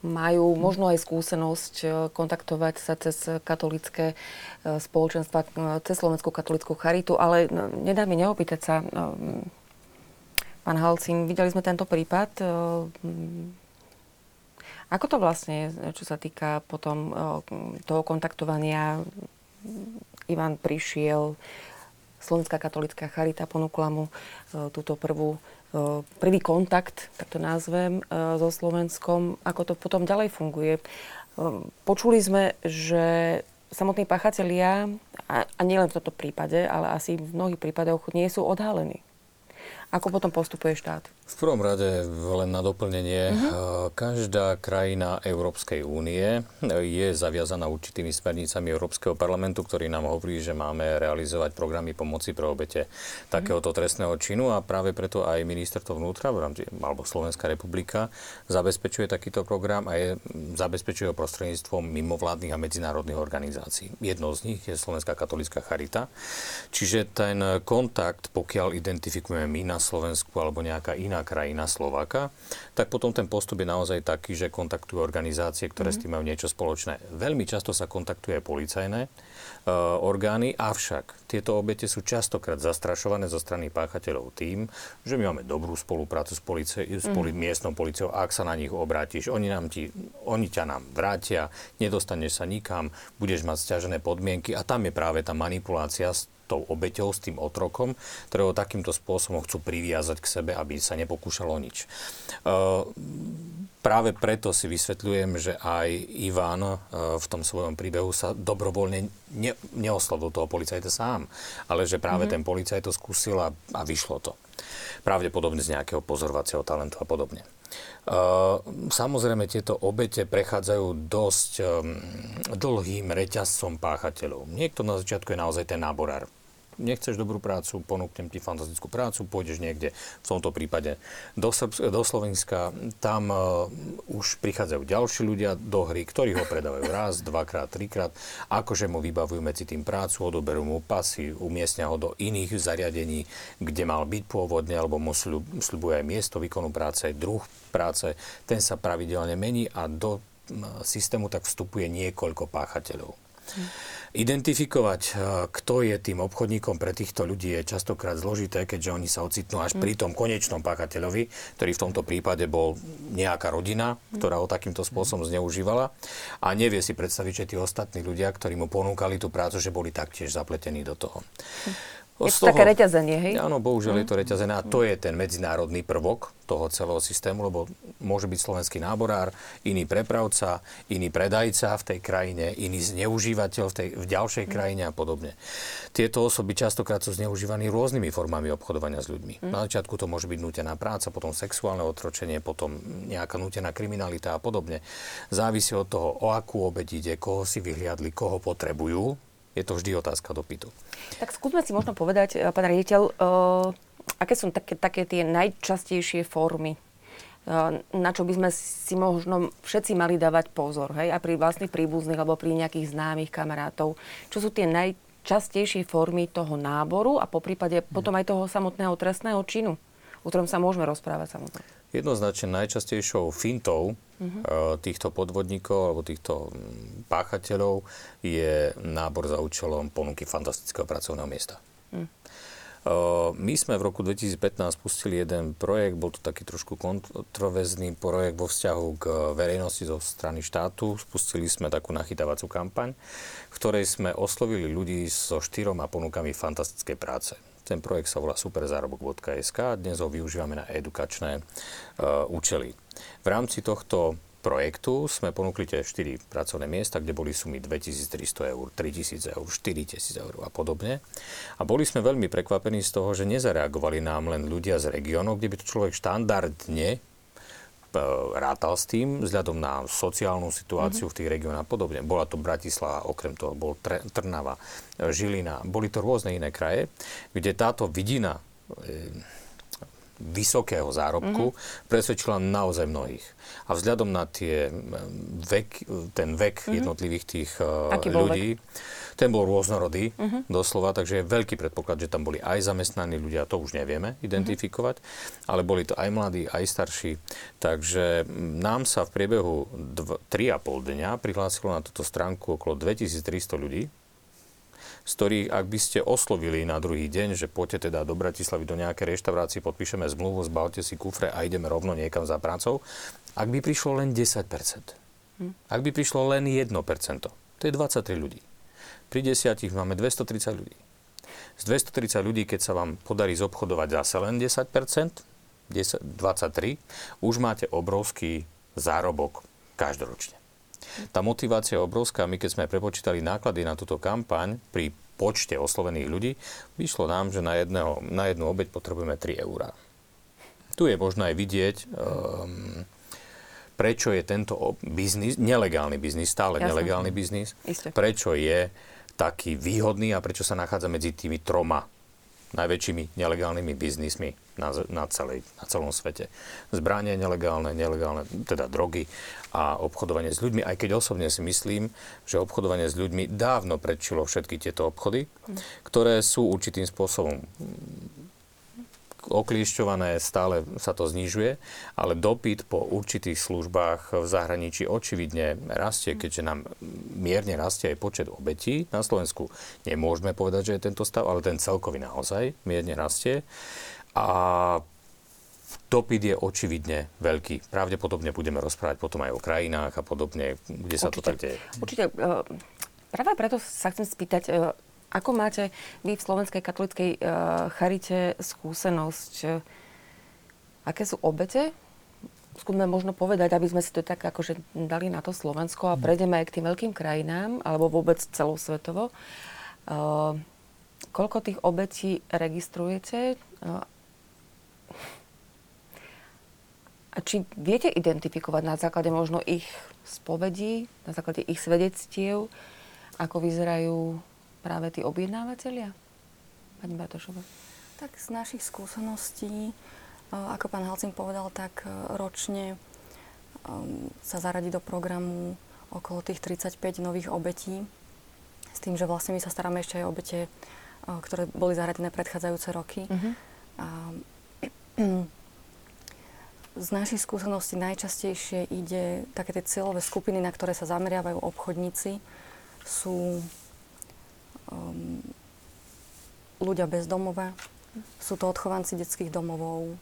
majú možno aj skúsenosť kontaktovať sa cez katolické spoločenstva, cez Slovenskú katolickú charitu, ale nedá mi neopýtať sa, pán Halcín, videli sme tento prípad, ako to vlastne čo sa týka potom toho kontaktovania Ivan prišiel, Slovenská katolická charita ponúkla mu túto prvú, prvý kontakt, tak to nazvem, so Slovenskom. Ako to potom ďalej funguje? Počuli sme, že samotní pachatelia, a, a nielen v tomto prípade, ale asi v mnohých prípadoch nie sú odhalení. Ako potom postupuje štát? V prvom rade len na doplnenie. Uh-huh. Každá krajina Európskej únie je zaviazaná určitými smernicami Európskeho parlamentu, ktorý nám hovorí, že máme realizovať programy pomoci pre obete uh-huh. takéhoto trestného činu a práve preto aj ministerstvo vnútra, alebo Slovenská republika, zabezpečuje takýto program a je, zabezpečuje ho prostredníctvom mimovládnych a medzinárodných organizácií. Jednou z nich je Slovenská katolická charita. Čiže ten kontakt, pokiaľ identifikujeme my na Slovensku alebo nejaká iná krajina Slováka, tak potom ten postup je naozaj taký, že kontaktujú organizácie, ktoré mm-hmm. s tým majú niečo spoločné. Veľmi často sa kontaktuje policajné uh, orgány, avšak tieto obete sú častokrát zastrašované zo strany páchateľov tým, že my máme dobrú spoluprácu s, polici- s poli- mm-hmm. miestnou policiou, ak sa na nich obrátiš, oni, nám ti, oni ťa nám vrátia, nedostaneš sa nikam, budeš mať stiažené podmienky a tam je práve tá manipulácia s tou obeťou, s tým otrokom, ktorého takýmto spôsobom chcú priviazať k sebe, aby sa nepokúšalo nič. E, práve preto si vysvetľujem, že aj Ivan e, v tom svojom príbehu sa dobrovoľne ne, neoslovil toho policajta sám, ale že práve mm-hmm. ten policajt to skúsil a, a vyšlo to. Pravdepodobne z nejakého pozorovacieho talentu a podobne. Samozrejme, tieto obete prechádzajú dosť dlhým reťazcom páchateľov. Niekto na začiatku je naozaj ten náborár nechceš dobrú prácu, ponúknem ti fantastickú prácu, pôjdeš niekde, v tomto prípade do, Srbs- do Slovenska, tam uh, už prichádzajú ďalší ľudia do hry, ktorí ho predávajú raz, dvakrát, trikrát, akože mu vybavujú medzi tým prácu, odoberú mu pasy, umiestnia ho do iných zariadení, kde mal byť pôvodne, alebo mu sľubuje aj miesto výkonu práce, aj druh práce, ten sa pravidelne mení a do systému tak vstupuje niekoľko páchateľov. Hm. Identifikovať, eh, kto je tým obchodníkom pre týchto ľudí je častokrát zložité, keďže oni sa ocitnú až pri tom konečnom páchateľovi, ktorý v tomto prípade bol nejaká rodina, ktorá ho takýmto spôsobom zneužívala a nevie si predstaviť, že tí ostatní ľudia, ktorí mu ponúkali tú prácu, že boli taktiež zapletení do toho. Je to toho, také reťazenie, hej? Áno, bohužiaľ mm. je to reťazené a to je ten medzinárodný prvok toho celého systému, lebo môže byť slovenský náborár, iný prepravca, iný predajca v tej krajine, iný zneužívateľ v, tej, v ďalšej mm. krajine a podobne. Tieto osoby častokrát sú zneužívaní rôznymi formami obchodovania s ľuďmi. Mm. Na začiatku to môže byť nutená práca, potom sexuálne otročenie, potom nejaká nutená kriminalita a podobne. Závisí od toho, o akú obeď ide, koho si vyhliadli, koho potrebujú, je to vždy otázka dopytu. Tak skúsme si možno povedať, eh, pán riaditeľ, uh, aké sú také, také tie najčastejšie formy uh, na čo by sme si možno všetci mali dávať pozor, hej, a pri vlastných príbuzných alebo pri nejakých známych kamarátov. Čo sú tie najčastejšie formy toho náboru a po prípade potom aj toho samotného trestného činu, o ktorom sa môžeme rozprávať samozrejme. Jednoznačne najčastejšou fintou uh-huh. týchto podvodníkov alebo týchto mm, páchateľov je nábor za účelom ponuky fantastického pracovného miesta. Uh-huh. My sme v roku 2015 spustili jeden projekt, bol to taký trošku kontroverzný projekt vo vzťahu k verejnosti zo strany štátu. Spustili sme takú nachytávacú kampaň, v ktorej sme oslovili ľudí so štyroma ponukami fantastickej práce. Ten projekt sa volá superzárobok.sk a dnes ho využívame na edukačné uh, účely. V rámci tohto projektu sme ponúkli tie 4 pracovné miesta, kde boli sumy 2300 eur, 3000 eur, 4000 eur a podobne. A boli sme veľmi prekvapení z toho, že nezareagovali nám len ľudia z regiónov, kde by to človek štandardne rátal s tým, vzhľadom na sociálnu situáciu mm-hmm. v tých regiónoch a podobne. Bola to Bratislava, okrem toho bol Trnava, e, Žilina, boli to rôzne iné kraje, kde táto vidina e, vysokého zárobku mm-hmm. presvedčila naozaj mnohých. A vzhľadom na tie vek, ten vek mm-hmm. jednotlivých tých Aký ľudí, vek? Ten bol rôznorodý uh-huh. doslova, takže je veľký predpoklad, že tam boli aj zamestnaní ľudia, to už nevieme identifikovať, uh-huh. ale boli to aj mladí, aj starší. Takže nám sa v priebehu 3,5 dňa prihlásilo na túto stránku okolo 2300 ľudí, z ktorých, ak by ste oslovili na druhý deň, že poďte teda do Bratislavy do nejakej reštaurácie, podpíšeme zmluvu, zbalte si kufre a ideme rovno niekam za prácou, ak by prišlo len 10%, hm. ak by prišlo len 1%, to je 23 ľudí. Pri desiatich máme 230 ľudí. Z 230 ľudí, keď sa vám podarí zobchodovať zase len 10%, 10, 23, už máte obrovský zárobok každoročne. Tá motivácia je obrovská. My keď sme prepočítali náklady na túto kampaň pri počte oslovených ľudí, vyšlo nám, že na, jedného, na jednu obeď potrebujeme 3 eurá. Tu je možno aj vidieť, um, prečo je tento biznis, nelegálny biznis, stále Jasne. nelegálny biznis, Isté. prečo je taký výhodný a prečo sa nachádza medzi tými troma najväčšími nelegálnymi biznismi na, na, celej, na celom svete. Zbranie nelegálne, nelegálne, teda drogy a obchodovanie s ľuďmi, aj keď osobne si myslím, že obchodovanie s ľuďmi dávno predčilo všetky tieto obchody, ktoré sú určitým spôsobom okliešťované, stále sa to znižuje, ale dopyt po určitých službách v zahraničí očividne rastie, keďže nám mierne rastie aj počet obetí. Na Slovensku nemôžeme povedať, že je tento stav, ale ten celkový naozaj mierne rastie. A dopyt je očividne veľký. Pravdepodobne budeme rozprávať potom aj o krajinách a podobne, kde sa Určite. to tak deje. Určite. Práve preto sa chcem spýtať, ako máte vy v Slovenskej katolíckej uh, charite skúsenosť? Uh, aké sú obete? Skúsme možno povedať, aby sme si to tak akože dali na to Slovensko a prejdeme aj k tým veľkým krajinám, alebo vôbec celosvetovo. Uh, koľko tých obetí registrujete? Uh, A či viete identifikovať na základe možno ich spovedí, na základe ich svedectiev, ako vyzerajú práve tí objednávateľia? Pani Bartošová. Tak z našich skúseností, ako pán Halcin povedal, tak ročne sa zaradí do programu okolo tých 35 nových obetí. S tým, že vlastne my sa staráme ešte aj o obete, ktoré boli zaradené predchádzajúce roky. Uh-huh. A, z našich skúseností najčastejšie ide také tie cieľové skupiny, na ktoré sa zameriavajú obchodníci, sú um, ľudia bez domova, sú to odchovanci detských domovov,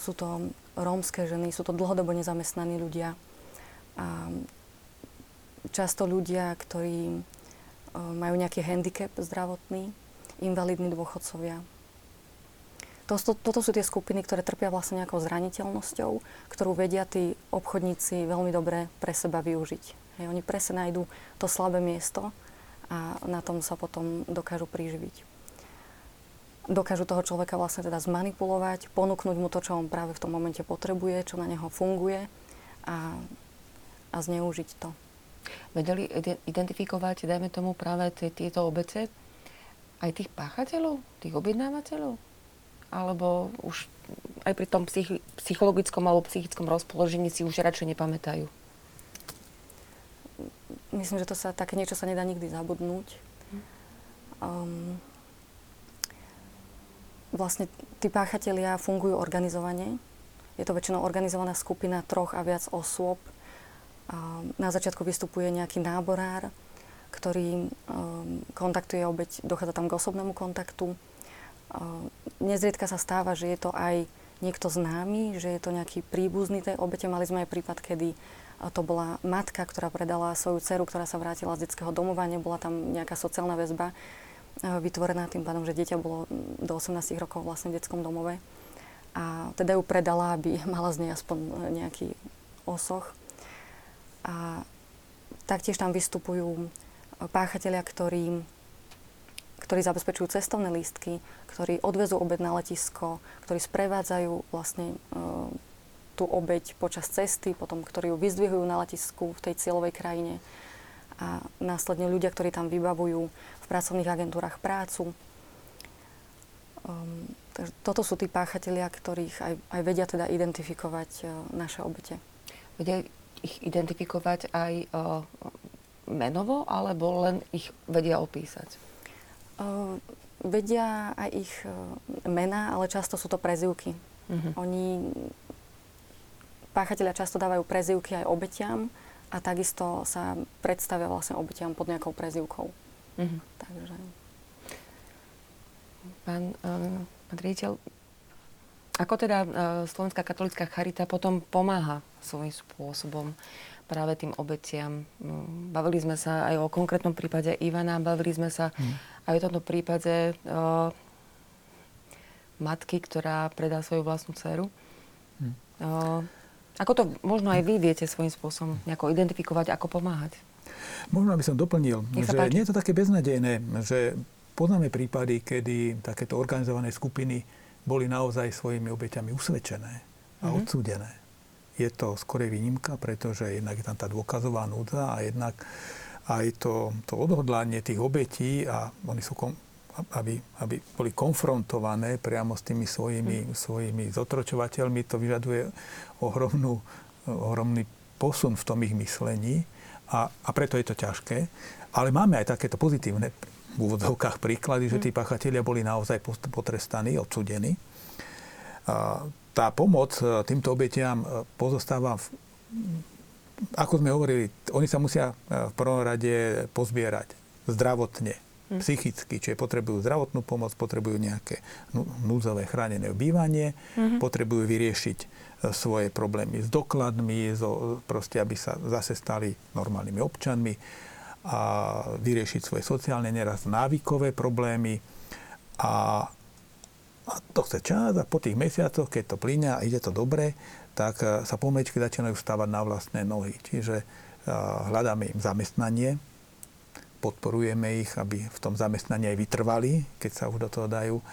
sú to rómske ženy, sú to dlhodobo nezamestnaní ľudia. A často ľudia, ktorí um, majú nejaký handicap zdravotný, invalidní dôchodcovia, to, to, toto sú tie skupiny, ktoré trpia vlastne nejakou zraniteľnosťou, ktorú vedia tí obchodníci veľmi dobre pre seba využiť. Hej, oni presne nájdú to slabé miesto a na tom sa potom dokážu priživiť. Dokážu toho človeka vlastne teda zmanipulovať, ponúknuť mu to, čo on práve v tom momente potrebuje, čo na neho funguje a, a zneužiť to. Vedeli identifikovať, dajme tomu, práve tieto obete aj tých páchateľov, tých objednávateľov? alebo už aj pri tom psychi- psychologickom alebo psychickom rozpoložení si už radšej nepamätajú? Myslím, že to sa, také niečo sa nedá nikdy zabudnúť. Um, vlastne tí páchatelia fungujú organizovane. Je to väčšinou organizovaná skupina troch a viac osôb. Na začiatku vystupuje nejaký náborár, ktorý um, kontaktuje obeď, dochádza tam k osobnému kontaktu Nezriedka sa stáva, že je to aj niekto známy, že je to nejaký príbuzný tej obete. Mali sme aj prípad, kedy to bola matka, ktorá predala svoju dceru, ktorá sa vrátila z detského domova, nebola tam nejaká sociálna väzba vytvorená tým pádom, že dieťa bolo do 18 rokov vlastne v detskom domove. A teda ju predala, aby mala z nej aspoň nejaký osoch. A taktiež tam vystupujú páchatelia, ktorí ktorí zabezpečujú cestovné lístky, ktorí odvezú obed na letisko, ktorí sprevádzajú vlastne tú obeď počas cesty, potom ktorí ju vyzdvihujú na letisku v tej cieľovej krajine a následne ľudia, ktorí tam vybavujú pracovných agentúrach prácu. Um, takže toto sú tí páchatelia, ktorých aj, aj vedia teda identifikovať uh, naše obete. Vedia ich identifikovať aj uh, menovo, alebo len ich vedia opísať? Uh, vedia aj ich uh, mená, ale často sú to prezivky. Uh-huh. Oni, páchatelia často dávajú prezivky aj obetiam a takisto sa predstavia vlastne obetiam pod nejakou prezivkou. Uh-huh. Takže... Pán, uh, pán riaditeľ, ako teda uh, Slovenská katolická charita potom pomáha svojím spôsobom práve tým obetiam. No, bavili sme sa aj o konkrétnom prípade Ivana, bavili sme sa hmm. aj o tomto prípade o, matky, ktorá predá svoju vlastnú dceru. Hmm. O, ako to možno aj vy viete svojím spôsobom nejako identifikovať, ako pomáhať? Možno by som doplnil, že páči. nie je to také beznadejné, že poznáme prípady, kedy takéto organizované skupiny boli naozaj svojimi obeťami usvedčené a mm-hmm. odsúdené je to skôr výnimka, pretože jednak je tam tá dôkazová núdza a jednak aj to, to odhodlanie tých obetí a oni sú kom, aby, aby boli konfrontované priamo s tými svojimi, mm. svojimi zotročovateľmi, to vyžaduje ohromnú, ohromný posun v tom ich myslení a, a preto je to ťažké. Ale máme aj takéto pozitívne v úvodzovkách príklady, že tí mm. pachatelia boli naozaj potrestaní, odsudení. Tá pomoc e, týmto obetiam e, pozostáva v, ako sme hovorili, oni sa musia e, v prvom rade pozbierať zdravotne, hm. psychicky, čiže potrebujú zdravotnú pomoc, potrebujú nejaké núdzové chránené bývanie, hm. potrebujú vyriešiť svoje problémy s dokladmi, so, proste aby sa zase stali normálnymi občanmi a vyriešiť svoje sociálne, neraz návykové problémy a a to chce čas a po tých mesiacoch, keď to plíňa a ide to dobre, tak e, sa pomečky začínajú stávať na vlastné nohy. Čiže e, hľadáme im zamestnanie, podporujeme ich, aby v tom zamestnaní aj vytrvali, keď sa už do toho dajú. E,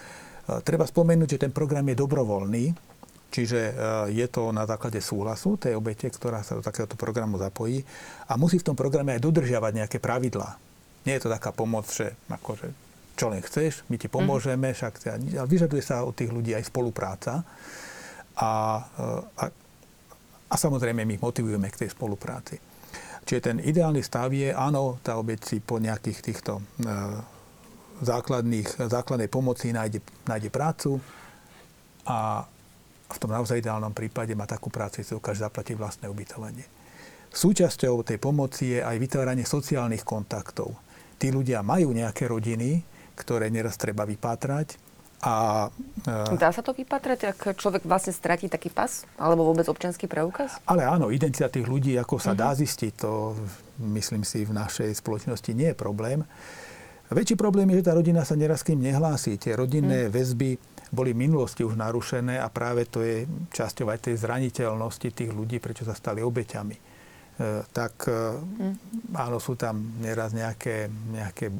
treba spomenúť, že ten program je dobrovoľný, Čiže e, je to na základe súhlasu tej obete, ktorá sa do takéhoto programu zapojí a musí v tom programe aj dodržiavať nejaké pravidlá. Nie je to taká pomoc, že akože, čo len chceš, my ti pomôžeme, však ale vyžaduje sa od tých ľudí aj spolupráca. A, a, a samozrejme my motivujeme k tej spolupráci. Čiže ten ideálny stav je, áno, tá obec si po nejakých týchto základných, základnej pomoci nájde, nájde prácu a v tom naozaj ideálnom prípade má takú prácu, že si dokáže zaplatiť vlastné ubytovanie. Súčasťou tej pomoci je aj vytváranie sociálnych kontaktov. Tí ľudia majú nejaké rodiny, ktoré neraz treba vypátrať a, e, Dá sa to vypatrať, ak človek vlastne stratí taký pas? Alebo vôbec občianský preukaz? Ale áno, identita tých ľudí, ako sa uh-huh. dá zistiť, to myslím si v našej spoločnosti nie je problém. Väčší problém je, že tá rodina sa neraz k ním nehlási. Tie rodinné mm. väzby boli v minulosti už narušené a práve to je časťou aj tej zraniteľnosti tých ľudí, prečo sa stali obeťami. E, tak e, mm. áno, sú tam neraz nejaké, nejaké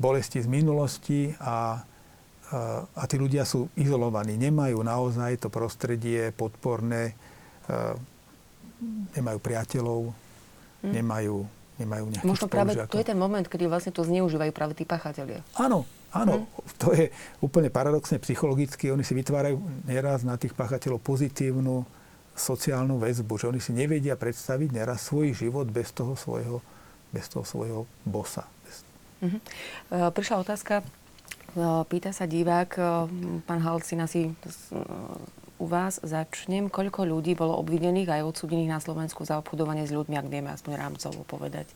bolesti z minulosti a, e, a tí ľudia sú izolovaní. Nemajú naozaj to prostredie podporné, e, nemajú priateľov, mm. nemajú nemajú nejakých Možno práve to je ten moment, kedy vlastne to zneužívajú práve tí pachatelia. Áno, áno. Hmm. To je úplne paradoxne psychologicky. Oni si vytvárajú neraz na tých pachateľov pozitívnu sociálnu väzbu, že oni si nevedia predstaviť neraz svoj život bez toho svojho, bez toho svojho bosa. Uh-huh. Prišla otázka, e, pýta sa divák, e, pán Halcina si u vás začnem. Koľko ľudí bolo obvinených aj odsudených na Slovensku za obchodovanie s ľuďmi, ak vieme aspoň rámcovo povedať?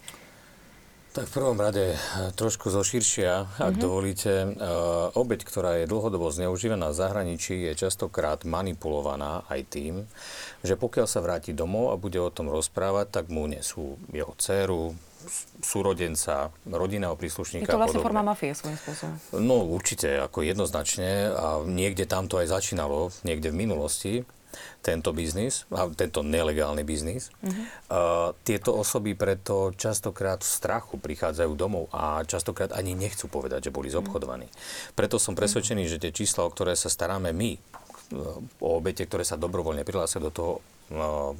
Tak v prvom rade eh, trošku zoširšia, ak mm-hmm. dovolíte. E, obeď, ktorá je dlhodobo zneužívaná v zahraničí, je častokrát manipulovaná aj tým, že pokiaľ sa vráti domov a bude o tom rozprávať, tak mu nesú jeho dceru, súrodenca, rodinného príslušníka. Je to vlastne forma mafie svojím spôsobom. No určite, ako jednoznačne. A niekde tam to aj začínalo, niekde v minulosti tento biznis, tento nelegálny biznis. Uh-huh. Uh, tieto osoby preto častokrát v strachu prichádzajú domov a častokrát ani nechcú povedať, že boli zobchodovaní. Preto som presvedčený, že tie čísla, o ktoré sa staráme my, o obete, ktoré sa dobrovoľne prihlásia do toho uh,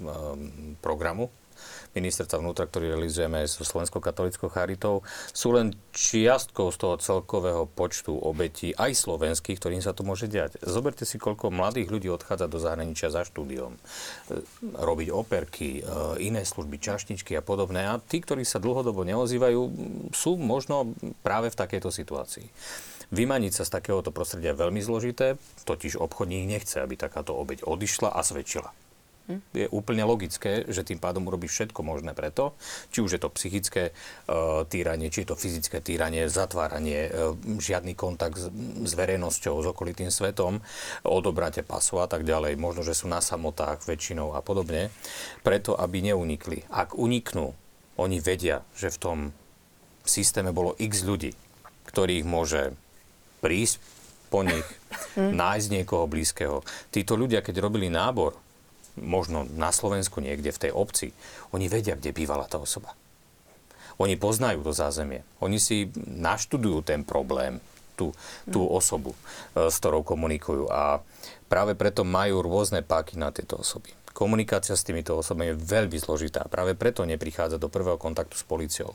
programu, ministerstva vnútra, ktorý realizujeme so Slovenskou katolickou charitou, sú len čiastkou z toho celkového počtu obetí, aj slovenských, ktorým sa to môže diať. Zoberte si, koľko mladých ľudí odchádza do zahraničia za štúdiom, e, robiť operky, e, iné služby, čašničky a podobné. A tí, ktorí sa dlhodobo neozývajú, sú možno práve v takejto situácii. Vymaniť sa z takéhoto prostredia je veľmi zložité, totiž obchodník nechce, aby takáto obeď odišla a svedčila. Hm? Je úplne logické, že tým pádom urobí všetko možné preto, či už je to psychické uh, týranie, či je to fyzické týranie, zatváranie, uh, žiadny kontakt s, s verejnosťou, s okolitým svetom, odobráte pasu a tak ďalej, možno, že sú na samotách väčšinou a podobne, preto, aby neunikli. Ak uniknú, oni vedia, že v tom systéme bolo x ľudí, ktorých môže prísť po nich, nájsť niekoho blízkeho. Títo ľudia, keď robili nábor, možno na Slovensku niekde v tej obci, oni vedia, kde bývala tá osoba. Oni poznajú to zázemie. Oni si naštudujú ten problém, tú, tú mm. osobu, e, s ktorou komunikujú. A práve preto majú rôzne páky na tieto osoby. Komunikácia s týmito osobami je veľmi zložitá. Práve preto neprichádza do prvého kontaktu s policiou.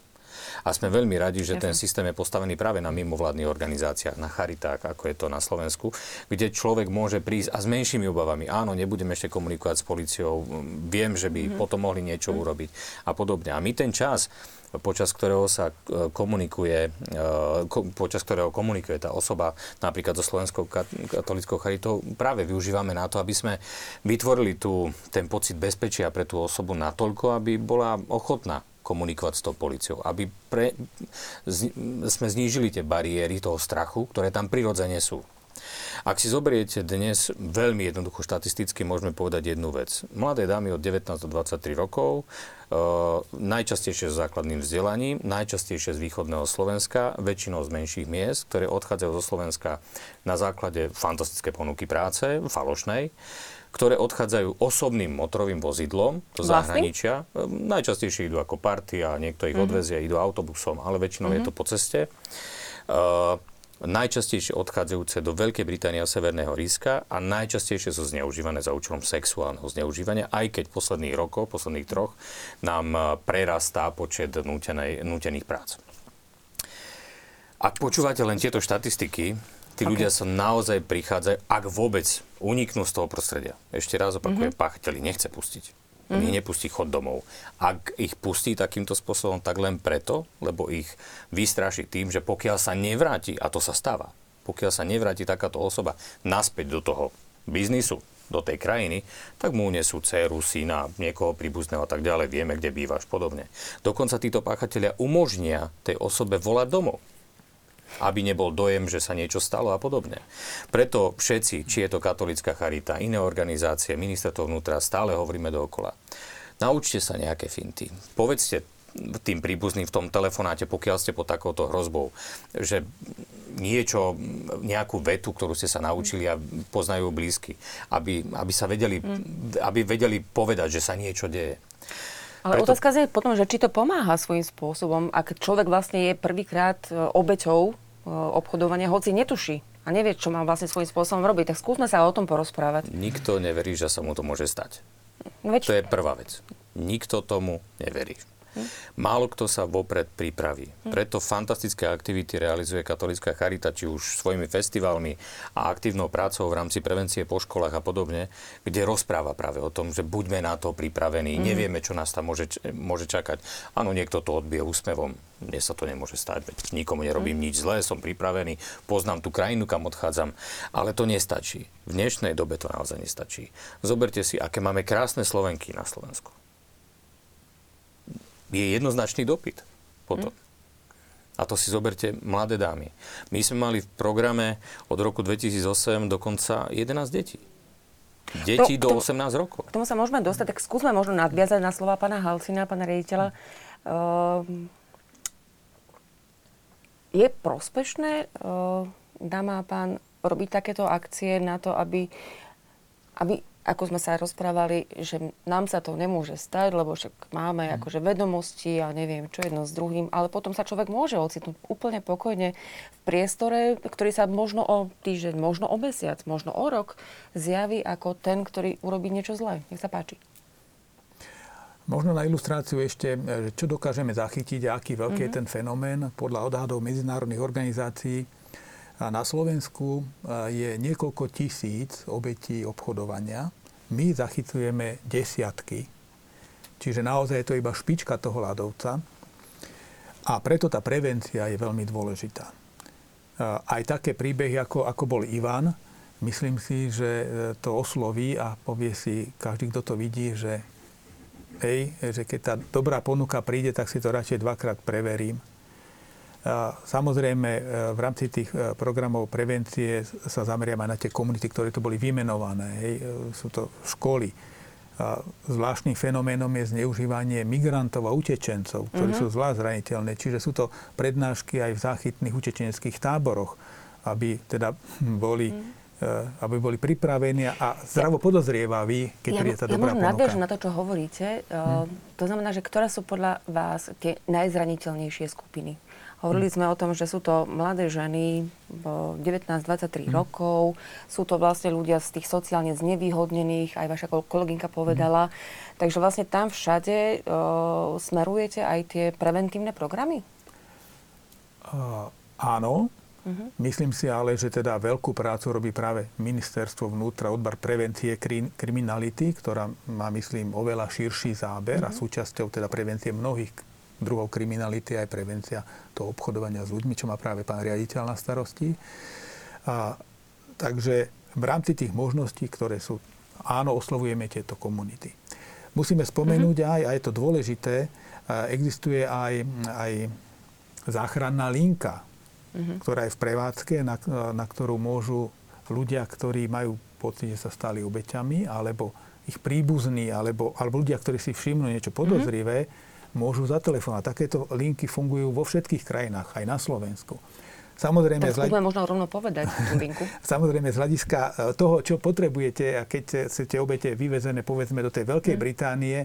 A sme veľmi radi, že ten systém je postavený práve na mimovládnych organizáciách, na charitách, ako je to na Slovensku, kde človek môže prísť a s menšími obavami. Áno, nebudem ešte komunikovať s policiou, viem, že by mm-hmm. potom mohli niečo mm-hmm. urobiť a podobne. A my ten čas, počas ktorého sa e, komunikuje, e, počas ktorého komunikuje tá osoba napríklad so Slovenskou katolickou charitou, práve využívame na to, aby sme vytvorili tu, ten pocit bezpečia pre tú osobu natoľko, aby bola ochotná komunikovať s tou policiou, aby pre, z, sme znížili tie bariéry toho strachu, ktoré tam prirodzene sú. Ak si zoberiete dnes veľmi jednoducho štatisticky, môžeme povedať jednu vec. Mladé dámy od 19 do 23 rokov, e, najčastejšie s základným vzdelaním, najčastejšie z východného Slovenska, väčšinou z menších miest, ktoré odchádzajú zo Slovenska na základe fantastické ponuky práce, falošnej ktoré odchádzajú osobným motorovým vozidlom do zahraničia. Ehm, najčastejšie idú ako partia, niekto ich mm-hmm. odvezie, idú autobusom, ale väčšinou mm-hmm. je to po ceste. Uh, najčastejšie odchádzajúce do Veľkej Británie a Severného Ríska a najčastejšie sú zneužívané za účelom sexuálneho zneužívania, aj keď v posledných rokoch, posledných troch, nám e, prerastá počet nútenej, nútených prác. Ak počúvate len tieto štatistiky, tí okay. ľudia sa naozaj prichádzajú, ak vôbec uniknú z toho prostredia. Ešte raz opakujem, mm-hmm. páchateľi nechce pustiť. Mm-hmm. Ich nepustí chod domov. Ak ich pustí takýmto spôsobom, tak len preto, lebo ich vystraší tým, že pokiaľ sa nevráti, a to sa stáva, pokiaľ sa nevráti takáto osoba naspäť do toho biznisu, do tej krajiny, tak mu unesú dceru, syna, niekoho príbuzného a tak ďalej, vieme, kde bývaš, podobne. Dokonca títo páchatelia umožnia tej osobe volať domov aby nebol dojem, že sa niečo stalo a podobne. Preto všetci, či je to katolická charita, iné organizácie, ministerstvo vnútra, stále hovoríme dookola. Naučte sa nejaké finty. Povedzte tým príbuzným v tom telefonáte, pokiaľ ste pod takouto hrozbou, že niečo, nejakú vetu, ktorú ste sa naučili a poznajú blízky, aby, aby sa vedeli, aby vedeli povedať, že sa niečo deje. Ale Preto... otázka je potom, že či to pomáha svojím spôsobom, ak človek vlastne je prvýkrát e, obeťou e, obchodovania, hoci netuší a nevie, čo má vlastne svojím spôsobom robiť, tak skúsme sa o tom porozprávať. Nikto neverí, že sa mu to môže stať. Veď... To je prvá vec. Nikto tomu neverí. Málo kto sa vopred pripraví. Preto fantastické aktivity realizuje katolická charita, či už svojimi festivalmi a aktívnou prácou v rámci prevencie po školách a podobne, kde rozpráva práve o tom, že buďme na to pripravení, mm. nevieme, čo nás tam môže, môže čakať. Áno, niekto to odbije úsmevom, mne sa to nemôže stať, veď nikomu nerobím mm. nič zlé, som pripravený, poznám tú krajinu, kam odchádzam, ale to nestačí. V dnešnej dobe to naozaj nestačí. Zoberte si, aké máme krásne Slovenky na Slovensku je jednoznačný dopyt potom. Mm. A to si zoberte mladé dámy. My sme mali v programe od roku 2008 dokonca 11 detí. Deti to, do 18 rokov. K tomu sa môžeme dostať, tak skúsme možno nadviazať na slova pána Halcina, pána riaditeľa. Uh, je prospešné, uh, dáma a pán, robiť takéto akcie na to, aby, aby ako sme sa rozprávali, že nám sa to nemôže stať, lebo však máme mm. akože vedomosti a neviem čo jedno s druhým, ale potom sa človek môže ocitnúť úplne pokojne v priestore, ktorý sa možno o týždeň, možno o mesiac, možno o rok zjaví ako ten, ktorý urobí niečo zlé. Nech sa páči. Možno na ilustráciu ešte, čo dokážeme zachytiť a aký veľký mm-hmm. je ten fenomén. Podľa odhadov medzinárodných organizácií a na Slovensku je niekoľko tisíc obetí obchodovania. My zachycujeme desiatky. Čiže naozaj je to iba špička toho ľadovca. A preto tá prevencia je veľmi dôležitá. Aj také príbehy, ako, ako bol Ivan, myslím si, že e, to osloví a povie si každý, kto to vidí, že, hej, že keď tá dobrá ponuka príde, tak si to radšej dvakrát preverím Samozrejme, e, v rámci tých e, programov prevencie sa zameriame na tie komunity, ktoré tu boli vymenované. Hej. E, sú to školy. A zvláštnym fenoménom je zneužívanie migrantov a utečencov, ktorí mm-hmm. sú zvlášť zraniteľné. Čiže sú to prednášky aj v záchytných utečeneckých táboroch, aby teda boli mm aby boli pripravení a zdravo podozrievaví, keď ja, príde tá ja dobrá ponuka. Ja na to, čo hovoríte. Hmm. To znamená, že ktoré sú podľa vás tie najzraniteľnejšie skupiny? Hovorili sme o tom, že sú to mladé ženy, 19-23 hmm. rokov, sú to vlastne ľudia z tých sociálne znevýhodnených, aj vaša kolegynka povedala. Hmm. Takže vlastne tam všade uh, smerujete aj tie preventívne programy? Uh, áno. Uh-huh. Myslím si ale, že teda veľkú prácu robí práve ministerstvo vnútra, odbar prevencie kri- kriminality, ktorá má, myslím, oveľa širší záber uh-huh. a mhm. súčasťou teda prevencie mnohých druhov kriminality aj prevencia toho obchodovania s ľuďmi, čo má práve pán riaditeľ na starosti. A, takže v rámci tých možností, ktoré sú, áno, oslovujeme tieto komunity. Musíme spomenúť mm-hmm. aj, a je to dôležité, existuje aj, aj záchranná linka, mm-hmm. ktorá je v prevádzke, na, na ktorú môžu ľudia, ktorí majú pocit, že sa stali obeťami, alebo ich príbuzní, alebo, alebo ľudia, ktorí si všimnú niečo podozrivé, mm-hmm môžu zatelefonovať. Takéto linky fungujú vo všetkých krajinách, aj na Slovensku. Samozrejme, tak hľad- skúsme možno rovno povedať tú linku. Samozrejme, z hľadiska e, toho, čo potrebujete, a keď ste obete vyvezené, povedzme, do tej Veľkej Mm. Británie,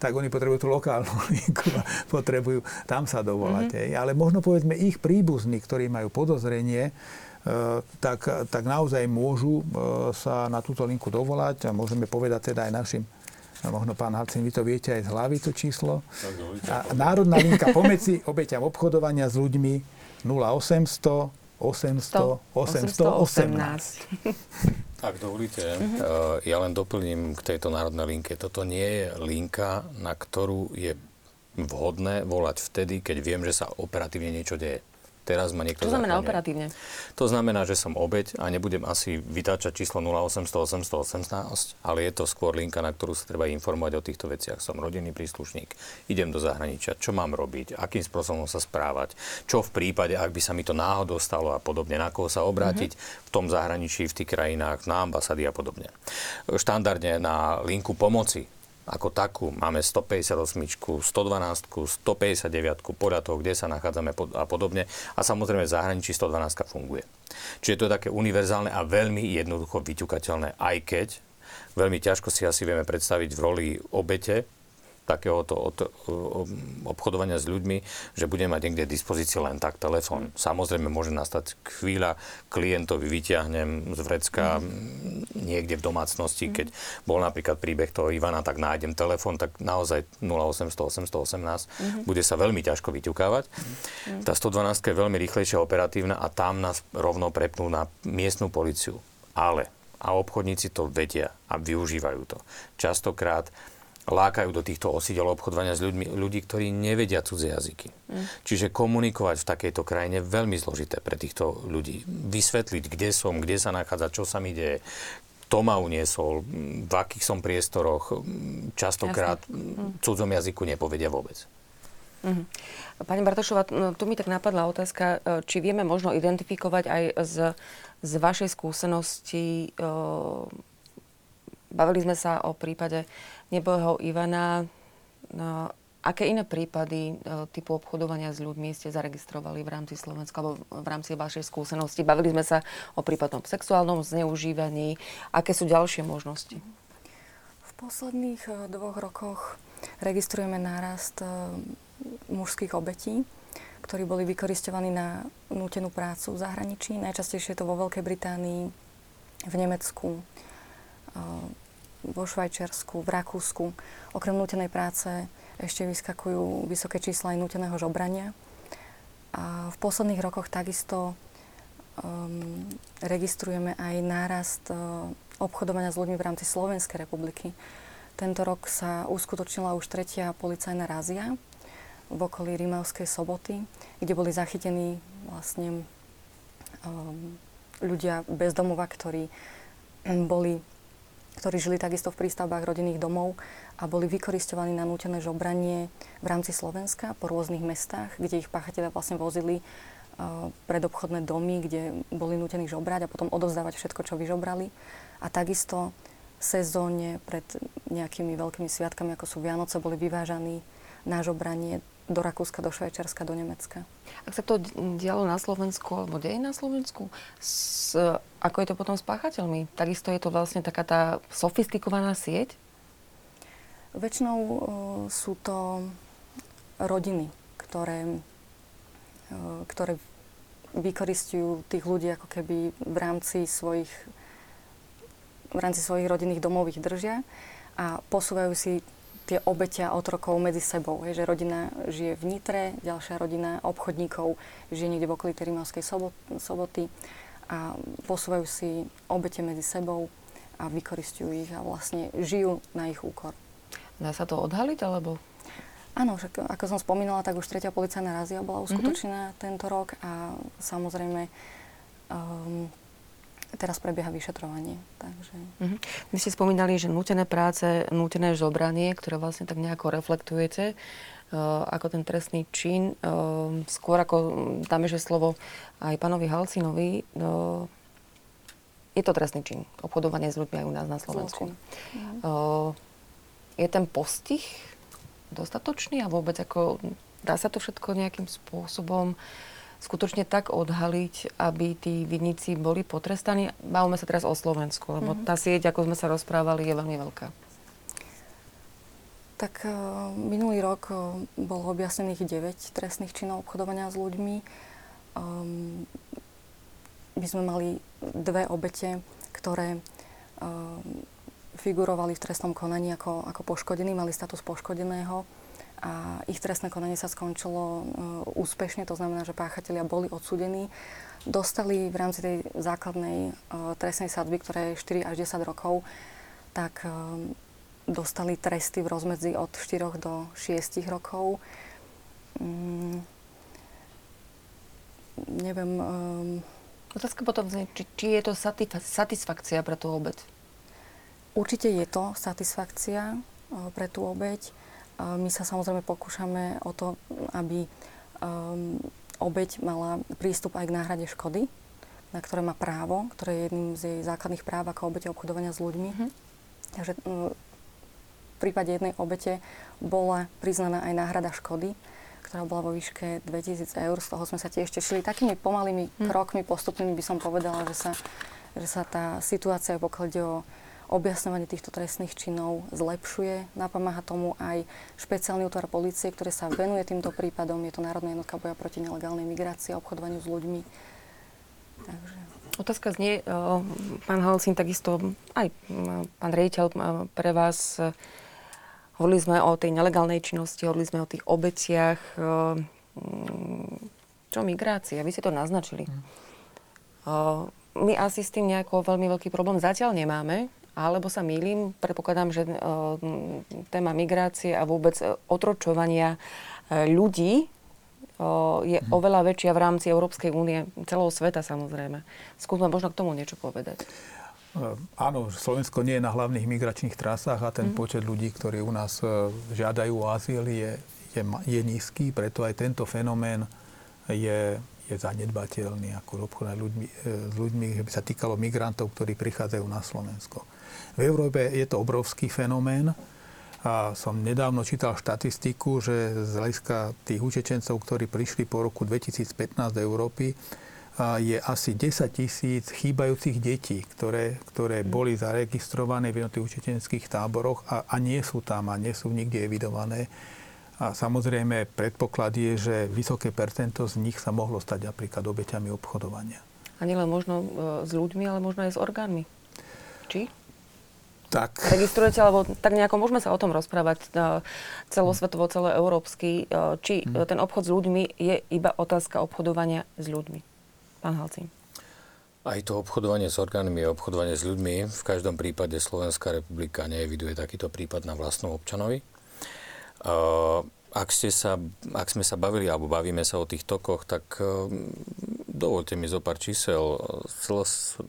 tak oni potrebujú tú lokálnu linku potrebujú tam sa dovolať. Mm-hmm. Ale možno, povedzme, ich príbuzní, ktorí majú podozrenie, e, tak, tak naozaj môžu e, sa na túto linku dovolať a môžeme povedať teda aj našim a možno pán Halcin, vy to viete aj z hlavy to číslo. A Národná linka pomedzi obeťam obchodovania s ľuďmi 0800 800 818. Ak dovolíte, uh, ja len doplním k tejto národnej linke. Toto nie je linka, na ktorú je vhodné volať vtedy, keď viem, že sa operatívne niečo deje. Teraz ma niekto Čo znamená zachraňuje. operatívne? To znamená, že som obeď a nebudem asi vytáčať číslo 0800 818, ale je to skôr linka, na ktorú sa treba informovať o týchto veciach. Som rodinný príslušník, idem do zahraničia, čo mám robiť, akým spôsobom sa správať, čo v prípade, ak by sa mi to náhodou stalo a podobne, na koho sa obrátiť v tom zahraničí, v tých krajinách, na ambasády a podobne. Štandardne na linku pomoci ako takú máme 158, 112, 159, podľa toho, kde sa nachádzame a podobne. A samozrejme v zahraničí 112 funguje. Čiže to je také univerzálne a veľmi jednoducho vyťukateľné, aj keď veľmi ťažko si asi vieme predstaviť v roli obete takéhoto od, obchodovania s ľuďmi, že budeme mať niekde dispozícii len tak telefón. Samozrejme môže nastať chvíľa, klientovi vyťahnem z vrecka niekde v domácnosti, keď bol napríklad príbeh toho Ivana, tak nájdem telefón, tak naozaj 0800 818 bude sa veľmi ťažko vyťukávať. Tá 112 je veľmi rýchlejšia, operatívna a tam nás rovno prepnú na miestnú policiu. Ale a obchodníci to vedia a využívajú to. Častokrát lákajú do týchto osídel obchodovania s ľuďmi, ľudí, ktorí nevedia cudzie jazyky. Mm. Čiže komunikovať v takejto krajine je veľmi zložité pre týchto ľudí. Vysvetliť, kde som, kde sa nachádza, čo sa mi deje, kto ma uniesol, v akých som priestoroch, častokrát v cudzom jazyku nepovedia vôbec. Mhm. Pani Bartošová, no, tu mi tak napadla otázka, e, či vieme možno identifikovať aj z, z vašej skúsenosti, e, bavili sme sa o prípade nebohého Ivana, no, aké iné prípady e, typu obchodovania s ľuďmi ste zaregistrovali v rámci Slovenska alebo v rámci vašej skúsenosti? Bavili sme sa o prípadnom sexuálnom zneužívaní. Aké sú ďalšie možnosti? V posledných eh, dvoch rokoch registrujeme nárast eh, mužských obetí, ktorí boli vykoristovaní na nútenú prácu v zahraničí. Najčastejšie je to vo Veľkej Británii, v Nemecku, vo Švajčiarsku, v Rakúsku. Okrem nútenej práce ešte vyskakujú vysoké čísla aj núteného žobrania. A v posledných rokoch takisto um, registrujeme aj nárast uh, obchodovania s ľuďmi v rámci Slovenskej republiky. Tento rok sa uskutočnila už tretia policajná razia v okolí Rimavskej soboty, kde boli zachytení vlastne um, ľudia bez domova, ktorí boli ktorí žili takisto v prístavbách rodinných domov a boli vykoristovaní na nútené žobranie v rámci Slovenska po rôznych mestách, kde ich páchatelia vlastne vozili uh, pred obchodné domy, kde boli nútení žobrať a potom odovzdávať všetko, čo vyžobrali. A takisto sezóne pred nejakými veľkými sviatkami, ako sú Vianoce, boli vyvážaní na žobranie do Rakúska, do Švajčiarska, do Nemecka. Ak sa to dialo na Slovensku, alebo deje na Slovensku, s, ako je to potom s páchateľmi? Takisto je to vlastne taká tá sofistikovaná sieť? Väčšinou uh, sú to rodiny, ktoré, uh, ktoré vykoristujú tých ľudí ako keby v rámci svojich v rámci svojich rodinných domov ich držia a posúvajú si tie obeťa otrokov medzi sebou. Je, že rodina žije v Nitre, ďalšia rodina obchodníkov žije niekde v okolí Rimavskej soboty a posúvajú si obete medzi sebou a vykoristujú ich a vlastne žijú na ich úkor. Dá sa to odhaliť, alebo? Áno, však ako som spomínala, tak už tretia policajná razia bola uskutočnená mm-hmm. tento rok a samozrejme um, teraz prebieha vyšetrovanie. Takže... Uh-huh. Vy ste spomínali, že nútené práce, nútené žobranie, ktoré vlastne tak nejako reflektujete uh, ako ten trestný čin. Uh, skôr ako dáme, že slovo aj pánovi Halcinovi, uh, je to trestný čin. Obchodovanie s ľuďmi aj u nás na Slovensku. Uh, je ten postih dostatočný a vôbec ako dá sa to všetko nejakým spôsobom skutočne tak odhaliť, aby tí vinníci boli potrestaní? Bavíme sa teraz o Slovensku, lebo mm-hmm. tá sieť, ako sme sa rozprávali, je veľmi veľká. Tak uh, minulý rok uh, bolo objasnených 9 trestných činov obchodovania s ľuďmi. Um, my sme mali dve obete, ktoré um, figurovali v trestnom konaní ako, ako poškodení, mali status poškodeného a ich trestné konanie sa skončilo uh, úspešne, to znamená, že páchatelia boli odsudení. Dostali v rámci tej základnej uh, trestnej sadby, ktorá je 4 až 10 rokov, tak uh, dostali tresty v rozmedzi od 4 do 6 rokov. Mm, neviem... Otázka potom znie, či, či je to satisfakcia pre tú obeď? Určite je to satisfakcia pre tú obeď. My sa samozrejme pokúšame o to, aby um, obeď mala prístup aj k náhrade škody, na ktoré má právo, ktoré je jedným z jej základných práv ako obete obchodovania s ľuďmi. Mm-hmm. Takže um, v prípade jednej obete bola priznaná aj náhrada škody, ktorá bola vo výške 2000 eur. Z toho sme sa tiež tešili. Takými pomalými mm. krokmi, postupnými by som povedala, že sa, že sa tá situácia, pokiaľ ide o objasňovanie týchto trestných činov zlepšuje. Napomáha tomu aj špeciálny útvar policie, ktorý sa venuje týmto prípadom. Je to Národná jednotka boja proti nelegálnej migrácii a obchodovaniu s ľuďmi. Takže... Otázka znie, pán Halsín, takisto aj pán rejiteľ pre vás. Hovorili sme o tej nelegálnej činnosti, hovorili sme o tých obeciach. Čo migrácia? Vy ste to naznačili. Hm. My asi s tým nejako veľmi veľký problém zatiaľ nemáme. Alebo sa mýlim, predpokladám, že uh, téma migrácie a vôbec e, otročovania uh, ľudí je hmm. oveľa väčšia v rámci Európskej únie, celého sveta samozrejme. Skúsme možno k tomu niečo povedať. Áno, Slovensko nie je na hlavných migračných trasách a ten mm. počet ľudí, ktorí u nás žiadajú o azyl, je, je, je nízky, preto aj tento fenomén je, je zanedbateľný ako obchod ľuďmi, s ľuďmi, že by sa týkalo migrantov, ktorí prichádzajú na Slovensko. V Európe je to obrovský fenomén. A som nedávno čítal štatistiku, že z hľadiska tých učečencov, ktorí prišli po roku 2015 do Európy, je asi 10 tisíc chýbajúcich detí, ktoré, ktoré boli zaregistrované v jednotlivých učečenských táboroch a, a nie sú tam a nie sú nikde evidované. A samozrejme predpoklad je, že vysoké percento z nich sa mohlo stať napríklad obeťami obchodovania. A nielen možno e, s ľuďmi, ale možno aj s orgánmi. Či? Tak... registrujete, alebo tak nejako môžeme sa o tom rozprávať e, celosvetovo, celoeurópsky, e, či hmm. ten obchod s ľuďmi je iba otázka obchodovania s ľuďmi. Pán Halcín. Aj to obchodovanie s orgánmi je obchodovanie s ľuďmi. V každom prípade Slovenská republika neeviduje takýto prípad na vlastnom občanovi. E, ak, ste sa, ak sme sa bavili alebo bavíme sa o tých tokoch, tak dovolte mi zo pár čísel. Celos,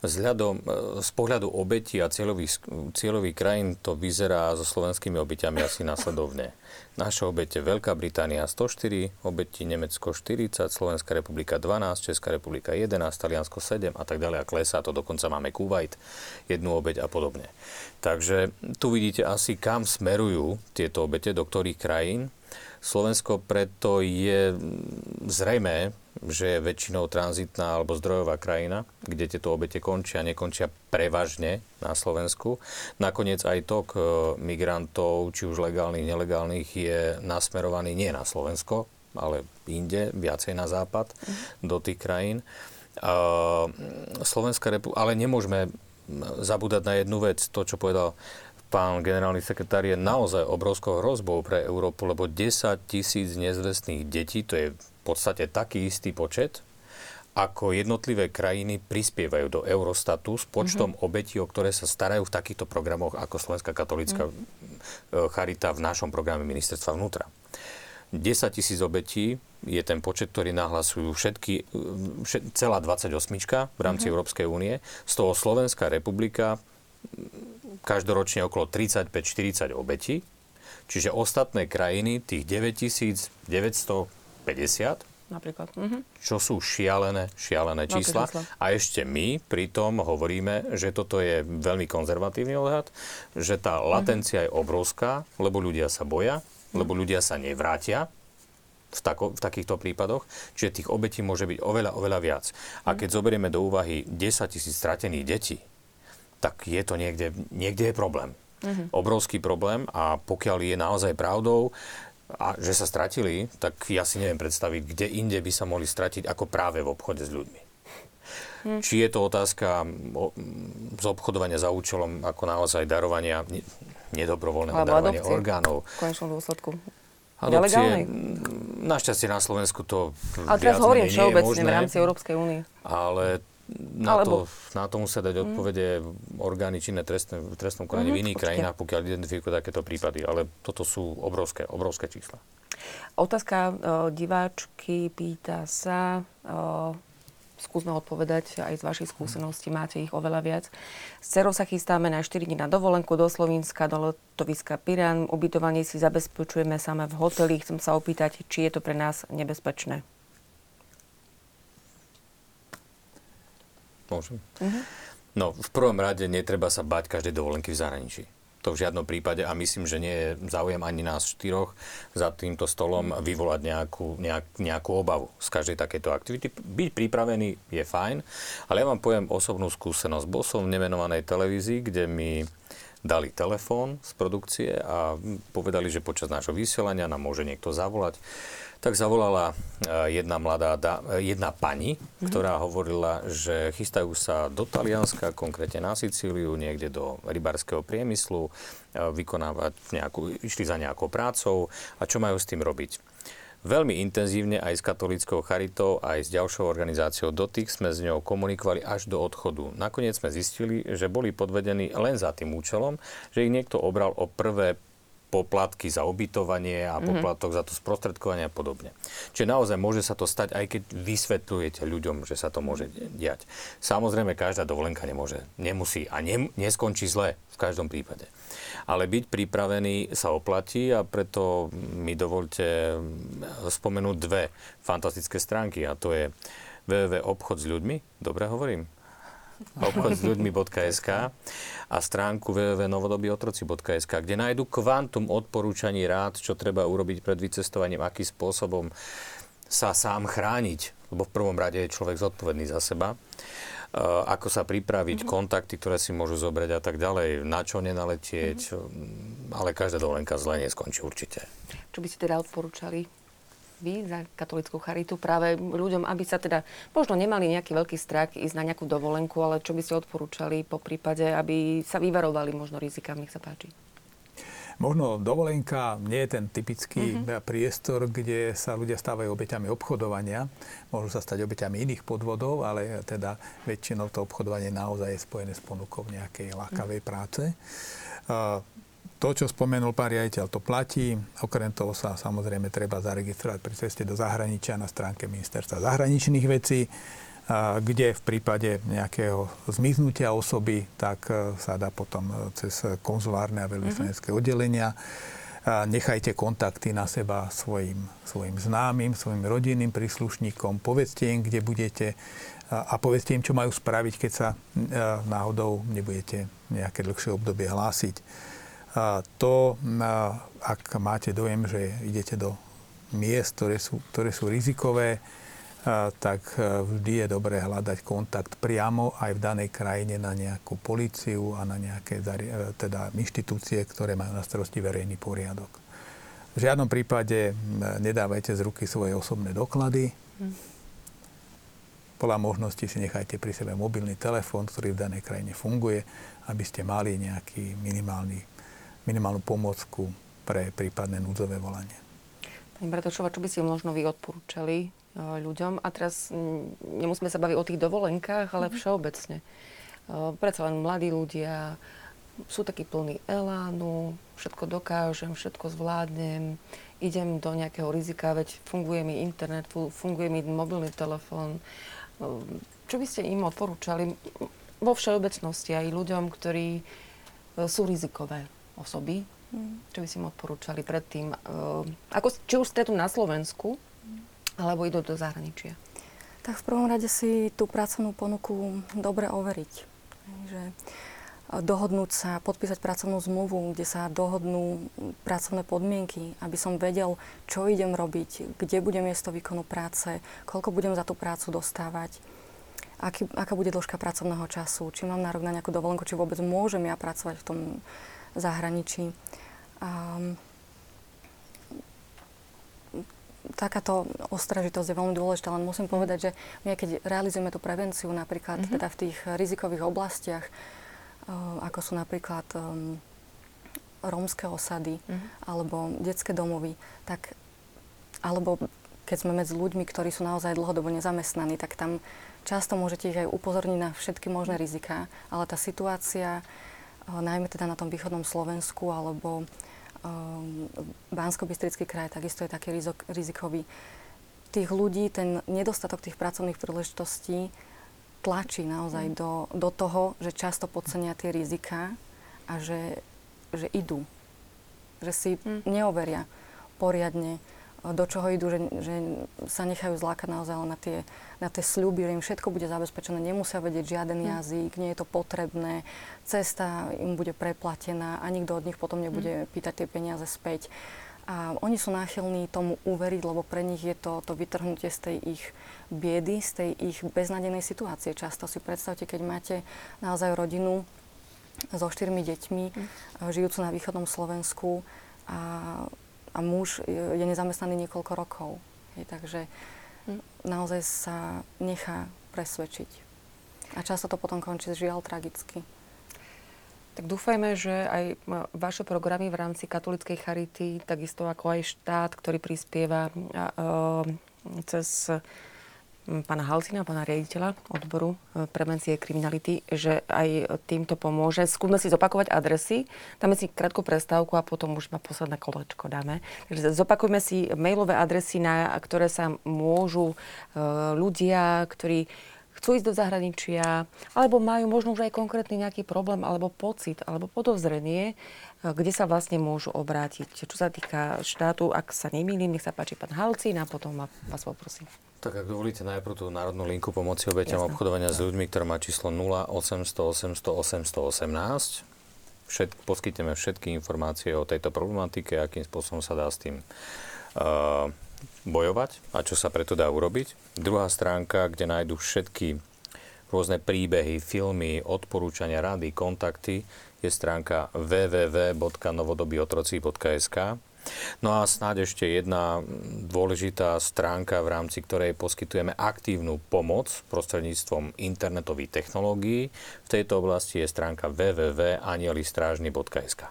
Vzhľadom, e, z pohľadu obetí a cieľových, cieľových krajín to vyzerá so slovenskými obeťami asi následovne. Naše obete Veľká Británia 104, obeti Nemecko 40, Slovenská republika 12, Česká republika 11, Taliansko 7 a tak ďalej a klesá to, dokonca máme Kuwait, jednu obeť a podobne. Takže tu vidíte asi, kam smerujú tieto obete, do ktorých krajín. Slovensko preto je zrejme, že je väčšinou tranzitná alebo zdrojová krajina, kde tieto obete končia, nekončia prevažne na Slovensku. Nakoniec aj tok e, migrantov, či už legálnych, nelegálnych, je nasmerovaný nie na Slovensko, ale inde, viacej na západ, mm. do tých krajín. Slovenská republika, ale nemôžeme zabúdať na jednu vec, to, čo povedal pán generálny sekretár, je naozaj obrovskou hrozbou pre Európu, lebo 10 tisíc nezvestných detí, to je v podstate taký istý počet, ako jednotlivé krajiny prispievajú do Eurostatu s počtom mm-hmm. obetí, o ktoré sa starajú v takýchto programoch ako Slovenská katolická mm-hmm. charita v našom programe ministerstva vnútra. 10 tisíc obetí je ten počet, ktorý nahlasujú všetky, všet, celá 28 v rámci mm-hmm. Európskej únie. Z toho Slovenská republika každoročne okolo 35-40 obetí. Čiže ostatné krajiny, tých 9950, napríklad. Mhm. Čo sú šialené, šialené čísla. A ešte my pritom hovoríme, že toto je veľmi konzervatívny odhad, že tá latencia mhm. je obrovská, lebo ľudia sa boja, lebo ľudia sa nevrátia v, tako, v takýchto prípadoch, čiže tých obetí môže byť oveľa, oveľa viac. A keď zoberieme do úvahy 10 tisíc stratených detí, tak je to niekde, niekde je problém. Uh-huh. Obrovský problém a pokiaľ je naozaj pravdou, a že sa stratili, tak ja si neviem predstaviť, kde inde by sa mohli stratiť ako práve v obchode s ľuďmi. Hmm. Či je to otázka z obchodovania za účelom ako naozaj darovania, nedobrovoľného Alebo darovania adopcie, orgánov. V konečnom dôsledku. Adopcie, našťastie na Slovensku to Ale teraz hovorím všeobecne v rámci Európskej únie. Ale na, Alebo... to, na to musia dať odpovede mm. orgány činné trestné, v trestnom konaní mm, v iných určite. krajinách, pokiaľ identifikujú takéto prípady. Ale toto sú obrovské, obrovské čísla. Otázka o, diváčky pýta sa, o, skúsme odpovedať aj z vašich skúseností, máte ich oveľa viac. S cerou sa chystáme na 4 dní na dovolenku do Slovenska, do letoviska Piran. Ubytovanie si zabezpečujeme same v hoteli. Chcem sa opýtať, či je to pre nás nebezpečné. Môžem? Uh-huh. No, v prvom rade netreba sa bať každej dovolenky v zahraničí. To v žiadnom prípade a myslím, že nie je záujem ani nás štyroch za týmto stolom vyvolať nejakú, nejak, nejakú obavu z každej takéto aktivity. Byť pripravený je fajn, ale ja vám poviem osobnú skúsenosť. Bol som v nemenovanej televízii, kde mi dali telefón z produkcie a povedali, že počas nášho vysielania nám môže niekto zavolať tak zavolala e, jedna mladá, e, jedna pani, mm-hmm. ktorá hovorila, že chystajú sa do Talianska, konkrétne na Sicíliu, niekde do rybárskeho priemyslu, e, vykonávať nejakú, išli za nejakou prácou a čo majú s tým robiť. Veľmi intenzívne aj s katolickou charitou, aj s ďalšou organizáciou Dotyk sme s ňou komunikovali až do odchodu. Nakoniec sme zistili, že boli podvedení len za tým účelom, že ich niekto obral o prvé poplatky za ubytovanie a mhm. poplatok mm-hmm. za to sprostredkovanie a podobne. Čiže naozaj môže sa to stať, aj keď vysvetľujete ľuďom, že sa to môže diať. Samozrejme, každá dovolenka nemôže, nemusí a ne, neskončí zle v každom prípade. Ale byť pripravený sa oplatí a preto mi dovolte spomenúť dve fantastické stránky a to je www.obchod s ľuďmi, dobre hovorím? Obchod s ľuďmi.sk a stránku www.novodobyotroci.sk, kde nájdu kvantum odporúčaní rád, čo treba urobiť pred vycestovaním, akým spôsobom sa sám chrániť, lebo v prvom rade je človek zodpovedný za seba ako sa pripraviť, mm-hmm. kontakty, ktoré si môžu zobrať a tak ďalej, na čo nenaletieť, mm-hmm. ale každá dovolenka zle neskončí určite. Čo by ste teda odporúčali vy za katolickú charitu práve ľuďom, aby sa teda možno nemali nejaký veľký strach ísť na nejakú dovolenku, ale čo by ste odporúčali po prípade, aby sa vyvarovali možno rizikám, nech sa páči? Možno dovolenka nie je ten typický mm-hmm. priestor, kde sa ľudia stávajú obeťami obchodovania. Môžu sa stať obeťami iných podvodov, ale teda väčšinou to obchodovanie naozaj je spojené s ponukou nejakej lákavej mm-hmm. práce. Uh, to, čo spomenul pán riaditeľ, to platí. Okrem toho sa samozrejme treba zaregistrovať pri ceste do zahraničia na stránke ministerstva zahraničných vecí, kde v prípade nejakého zmiznutia osoby, tak e, sa dá potom e, cez konzulárne a veľvyslanecké mm-hmm. oddelenia. Nechajte kontakty na seba svojim, svojim známym, svojim rodinným príslušníkom, povedzte im, kde budete a povedzte im, čo majú spraviť, keď sa e, náhodou nebudete nejaké dlhšie obdobie hlásiť to, ak máte dojem, že idete do miest, ktoré sú, ktoré sú rizikové, tak vždy je dobré hľadať kontakt priamo aj v danej krajine na nejakú policiu a na nejaké teda inštitúcie, ktoré majú na starosti verejný poriadok. V žiadnom prípade nedávajte z ruky svoje osobné doklady. Podľa možnosti si nechajte pri sebe mobilný telefón, ktorý v danej krajine funguje, aby ste mali nejaký minimálny minimálnu pomôcku pre prípadné núdzové volanie. Pani Bratošova, čo by ste možno vy odporúčali e, ľuďom? A teraz nemusíme sa baviť o tých dovolenkách, ale mm-hmm. všeobecne. E, predsa len mladí ľudia sú takí plní elánu, všetko dokážem, všetko zvládnem, idem do nejakého rizika, veď funguje mi internet, funguje mi mobilný telefón. E, čo by ste im odporúčali vo všeobecnosti aj ľuďom, ktorí sú rizikové? Osoby, mm. čo by si im odporúčali predtým, uh, ako, či už ste tu na Slovensku, mm. alebo idú do zahraničia? Tak v prvom rade si tú pracovnú ponuku dobre overiť. Že, dohodnúť sa, podpísať pracovnú zmluvu, kde sa dohodnú pracovné podmienky, aby som vedel, čo idem robiť, kde bude miesto výkonu práce, koľko budem za tú prácu dostávať, aký, aká bude dĺžka pracovného času, či mám nárok na nejakú dovolenku, či vôbec môžem ja pracovať v tom zahraničí. Um, takáto ostražitosť je veľmi dôležitá, len musím povedať, že my keď realizujeme tú prevenciu napríklad mm-hmm. teda v tých rizikových oblastiach, ako sú napríklad um, rómske osady mm-hmm. alebo detské domovy, tak alebo keď sme medzi ľuďmi, ktorí sú naozaj dlhodobo nezamestnaní, tak tam často môžete ich aj upozorniť na všetky možné riziká, ale tá situácia, najmä teda na tom východnom Slovensku alebo um, Bansko-Bystrický kraj, takisto je taký rizikový. Tých ľudí, ten nedostatok tých pracovných príležitostí tlačí naozaj mm. do, do toho, že často podcenia tie rizika a že, že idú. Že si mm. neoveria poriadne, do čoho idú, že, že sa nechajú zlákať naozaj na tie, na tie sľuby, že im všetko bude zabezpečené, nemusia vedieť žiaden mm. jazyk, nie je to potrebné, cesta im bude preplatená a nikto od nich potom nebude mm. pýtať tie peniaze späť. A oni sú náchylní tomu uveriť, lebo pre nich je to, to vytrhnutie z tej ich biedy, z tej ich beznadenej situácie. Často si predstavte, keď máte naozaj rodinu so štyrmi deťmi, mm. žijúcu na východnom Slovensku a, a muž je nezamestnaný niekoľko rokov. Hej, takže mm. naozaj sa nechá presvedčiť. A často to potom končí žiaľ tragicky. Tak dúfajme, že aj vaše programy v rámci katolickej charity, takisto ako aj štát, ktorý prispieva cez pána Halcina, pána riaditeľa odboru e, prevencie kriminality, že aj týmto pomôže. Skúsme si zopakovať adresy, dáme si krátku prestávku a potom už ma posledné kolečko dáme. Takže zopakujme si mailové adresy, na ktoré sa môžu e, ľudia, ktorí chcú ísť do zahraničia, alebo majú možno už aj konkrétny nejaký problém, alebo pocit, alebo podozrenie, e, kde sa vlastne môžu obrátiť. Čo sa týka štátu, ak sa nemýlim, nech sa páči pán Halcín a potom vás poprosím. Tak ak dovolíte najprv tú národnú linku pomoci obeťam obchodovania s ľuďmi, ktorá má číslo 0800 800 818. Všet, poskytneme všetky informácie o tejto problematike, akým spôsobom sa dá s tým uh, bojovať a čo sa preto dá urobiť. Druhá stránka, kde nájdu všetky rôzne príbehy, filmy, odporúčania, rady, kontakty, je stránka www.novodobyotroci.sk. No a snáď ešte jedna dôležitá stránka, v rámci ktorej poskytujeme aktívnu pomoc prostredníctvom internetových technológií. V tejto oblasti je stránka www.anielistrážny.sk.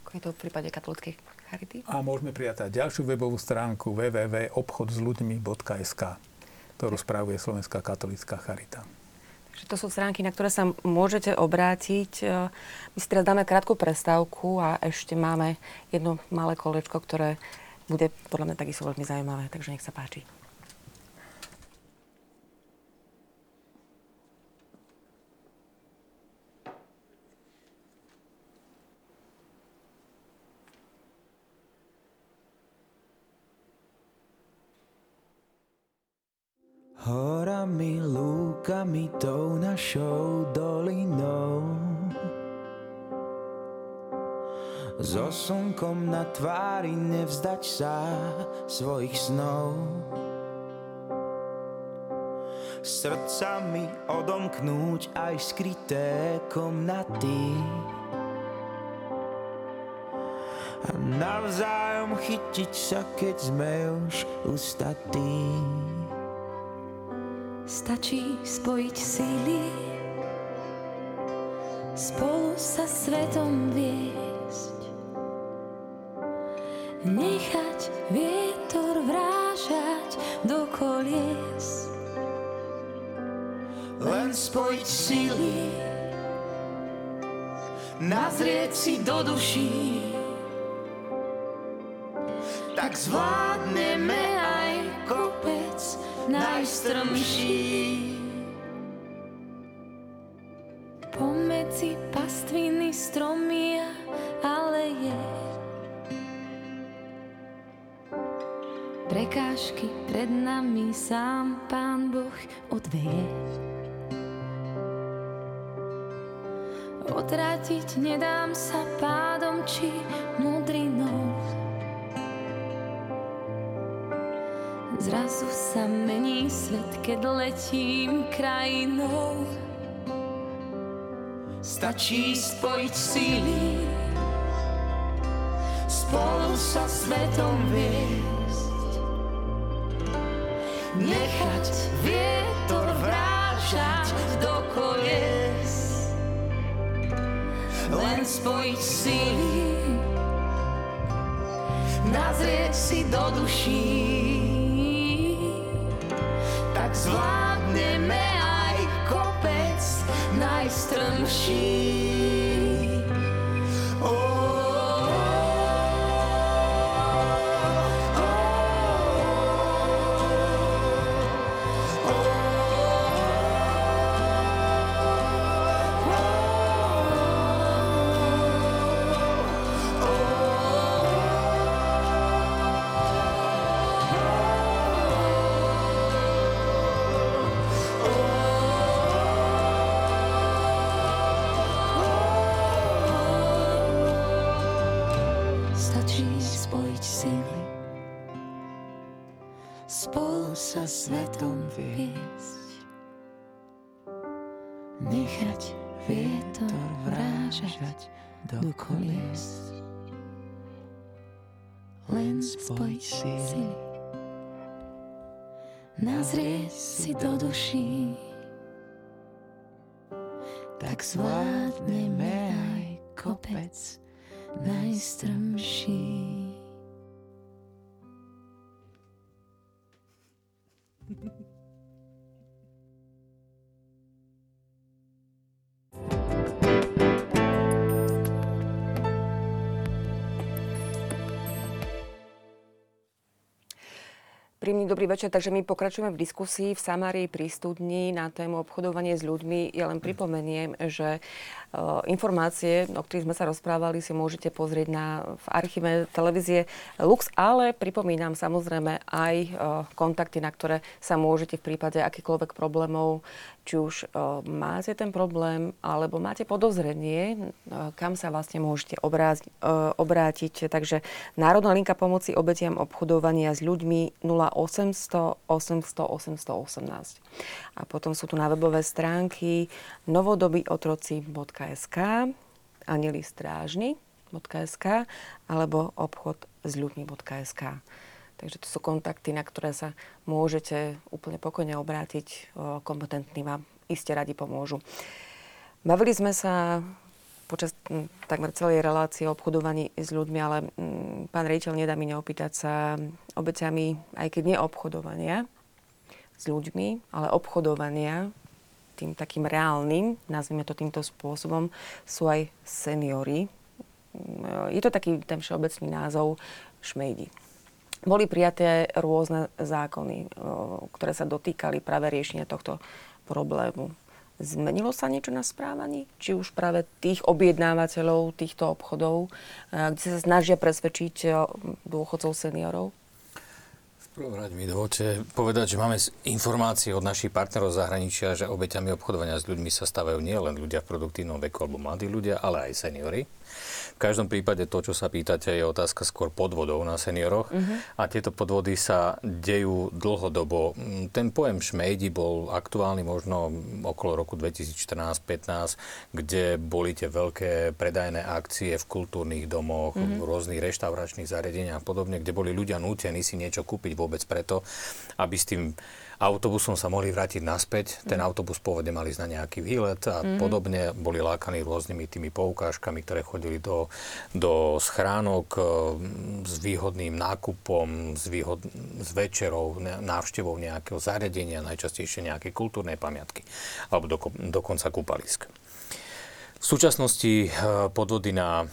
Ako je to v prípade katolíckej Charity. A môžeme prijatať ďalšiu webovú stránku www.obchodzľuďmi.sk, ktorú spravuje Slovenská katolická Charita. Takže to sú stránky, na ktoré sa môžete obrátiť. My si teraz dáme krátku prestávku a ešte máme jedno malé kolečko, ktoré bude podľa mňa takisto veľmi zaujímavé, takže nech sa páči. Horami, lúkami, tou našou dolinou. So slnkom na tvári nevzdať sa svojich snov. Srdcami odomknúť aj skryté komnaty. A navzájom chytiť sa, keď sme už ustatí. Stačí spojiť síly, spolu sa svetom viesť. Nechať vietor vrážať do kolies. Len spojiť síly, nazrieť si do duší, Prekážky pred nami sám Pán Boh odveje Potratiť nedám sa pádom či mudrinou. Zrazu sa mení svet, keď letím krajinou. Stačí spojiť síly, spolu sa svetom viesť. Nechať vietor vrážať do kolies. Len spojiť síly, nazrieť si do duší. Tak zvládneme aj kopec najstrmší. Thank you. Príjemný dobrý večer, takže my pokračujeme v diskusii v Samárii pri studni na tému obchodovanie s ľuďmi. Ja len pripomeniem, že uh, informácie, o ktorých sme sa rozprávali, si môžete pozrieť na, v archíve televízie Lux, ale pripomínam samozrejme aj uh, kontakty, na ktoré sa môžete v prípade akýchkoľvek problémov, či už uh, máte ten problém, alebo máte podozrenie, kam sa vlastne môžete obrátiť. Takže Národná linka pomoci obetiam obchodovania s ľuďmi 0800 800 818. A potom sú tu na webové stránky novodobyotroci.sk anili strážny.sk alebo obchod s ľuďmi.sk. Takže to sú kontakty, na ktoré sa môžete úplne pokojne obrátiť. Kompetentní vám iste radi pomôžu. Bavili sme sa počas takmer celej relácie o obchodovaní s ľuďmi, ale pán rejiteľ nedá mi neopýtať sa obeťami, aj keď nie obchodovania s ľuďmi, ale obchodovania tým takým reálnym, nazvime to týmto spôsobom, sú aj seniory. Je to taký ten všeobecný názov šmejdi. Boli prijaté rôzne zákony, ktoré sa dotýkali práve riešenia tohto problému. Zmenilo sa niečo na správaní? Či už práve tých objednávateľov týchto obchodov, kde sa snažia presvedčiť dôchodcov seniorov? V prvom rade mi dovolte povedať, že máme informácie od našich partnerov zahraničia, že obeťami obchodovania s ľuďmi sa stavajú nielen ľudia v produktívnom veku alebo mladí ľudia, ale aj seniory. V každom prípade to, čo sa pýtate, je otázka skôr podvodov na senioroch. Uh-huh. A tieto podvody sa dejú dlhodobo. Ten pojem šmejdi bol aktuálny možno okolo roku 2014-15, kde boli tie veľké predajné akcie v kultúrnych domoch, uh-huh. v rôznych reštauračných zariadeniach a podobne, kde boli ľudia nútení si niečo kúpiť vôbec preto, aby s tým autobusom sa mohli vrátiť naspäť. Ten mm. autobus pôvodne mali ísť na nejaký výlet a mm. podobne. Boli lákaní rôznymi tými poukážkami, ktoré chodili do, do schránok e, s výhodným nákupom, s, výhod, s večerou, návštevou nejakého zariadenia, najčastejšie nejaké kultúrnej pamiatky alebo do, dokonca kúpalisk. V súčasnosti e, podvody na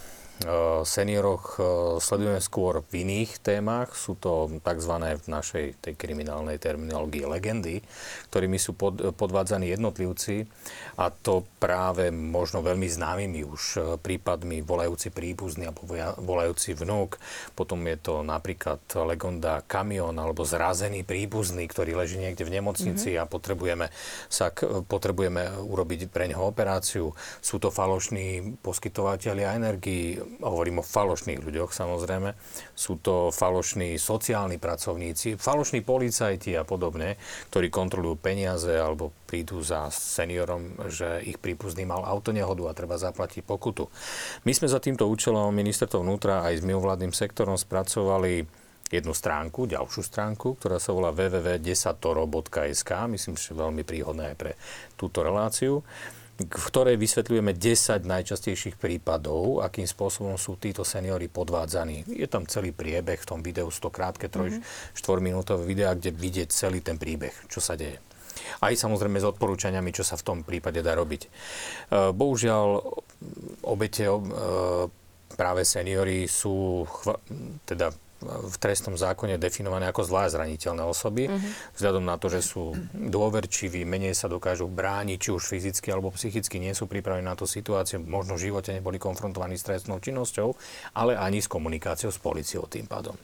senioroch e, sledujeme skôr v iných témach. Sú to tzv. v našej tej kriminálnej terminológii legendy, ktorými sú pod, podvádzaní jednotlivci a to práve možno veľmi známymi už prípadmi volajúci príbuzný alebo volajúci vnúk. Potom je to napríklad legenda kamión alebo zrazený príbuzný, ktorý leží niekde v nemocnici mm-hmm. a potrebujeme, sa, potrebujeme urobiť pre neho operáciu. Sú to falošní poskytovateľia energii, hovorím o falošných ľuďoch samozrejme, sú to falošní sociálni pracovníci, falošní policajti a podobne, ktorí kontrolujú peniaze alebo prídu za seniorom, že ich prípuzný mal autonehodu a treba zaplatiť pokutu. My sme za týmto účelom ministerstvo vnútra aj s mimovládnym sektorom spracovali jednu stránku, ďalšiu stránku, ktorá sa volá www.desatoro.sk. Myslím, že veľmi príhodné aj pre túto reláciu v ktorej vysvetľujeme 10 najčastejších prípadov, akým spôsobom sú títo seniory podvádzaní. Je tam celý priebeh v tom videu, 100 krátke, 3 4 minútové videa, kde vidieť celý ten príbeh, čo sa deje. Aj samozrejme s odporúčaniami, čo sa v tom prípade dá robiť. E, bohužiaľ, obete e, práve seniory sú teda v trestnom zákone definované ako zvlášť zraniteľné osoby, uh-huh. vzhľadom na to, že sú dôverčiví, menej sa dokážu brániť, či už fyzicky alebo psychicky nie sú pripravení na tú situáciu, možno v živote neboli konfrontovaní s trestnou činnosťou, ale ani s komunikáciou s policiou tým pádom.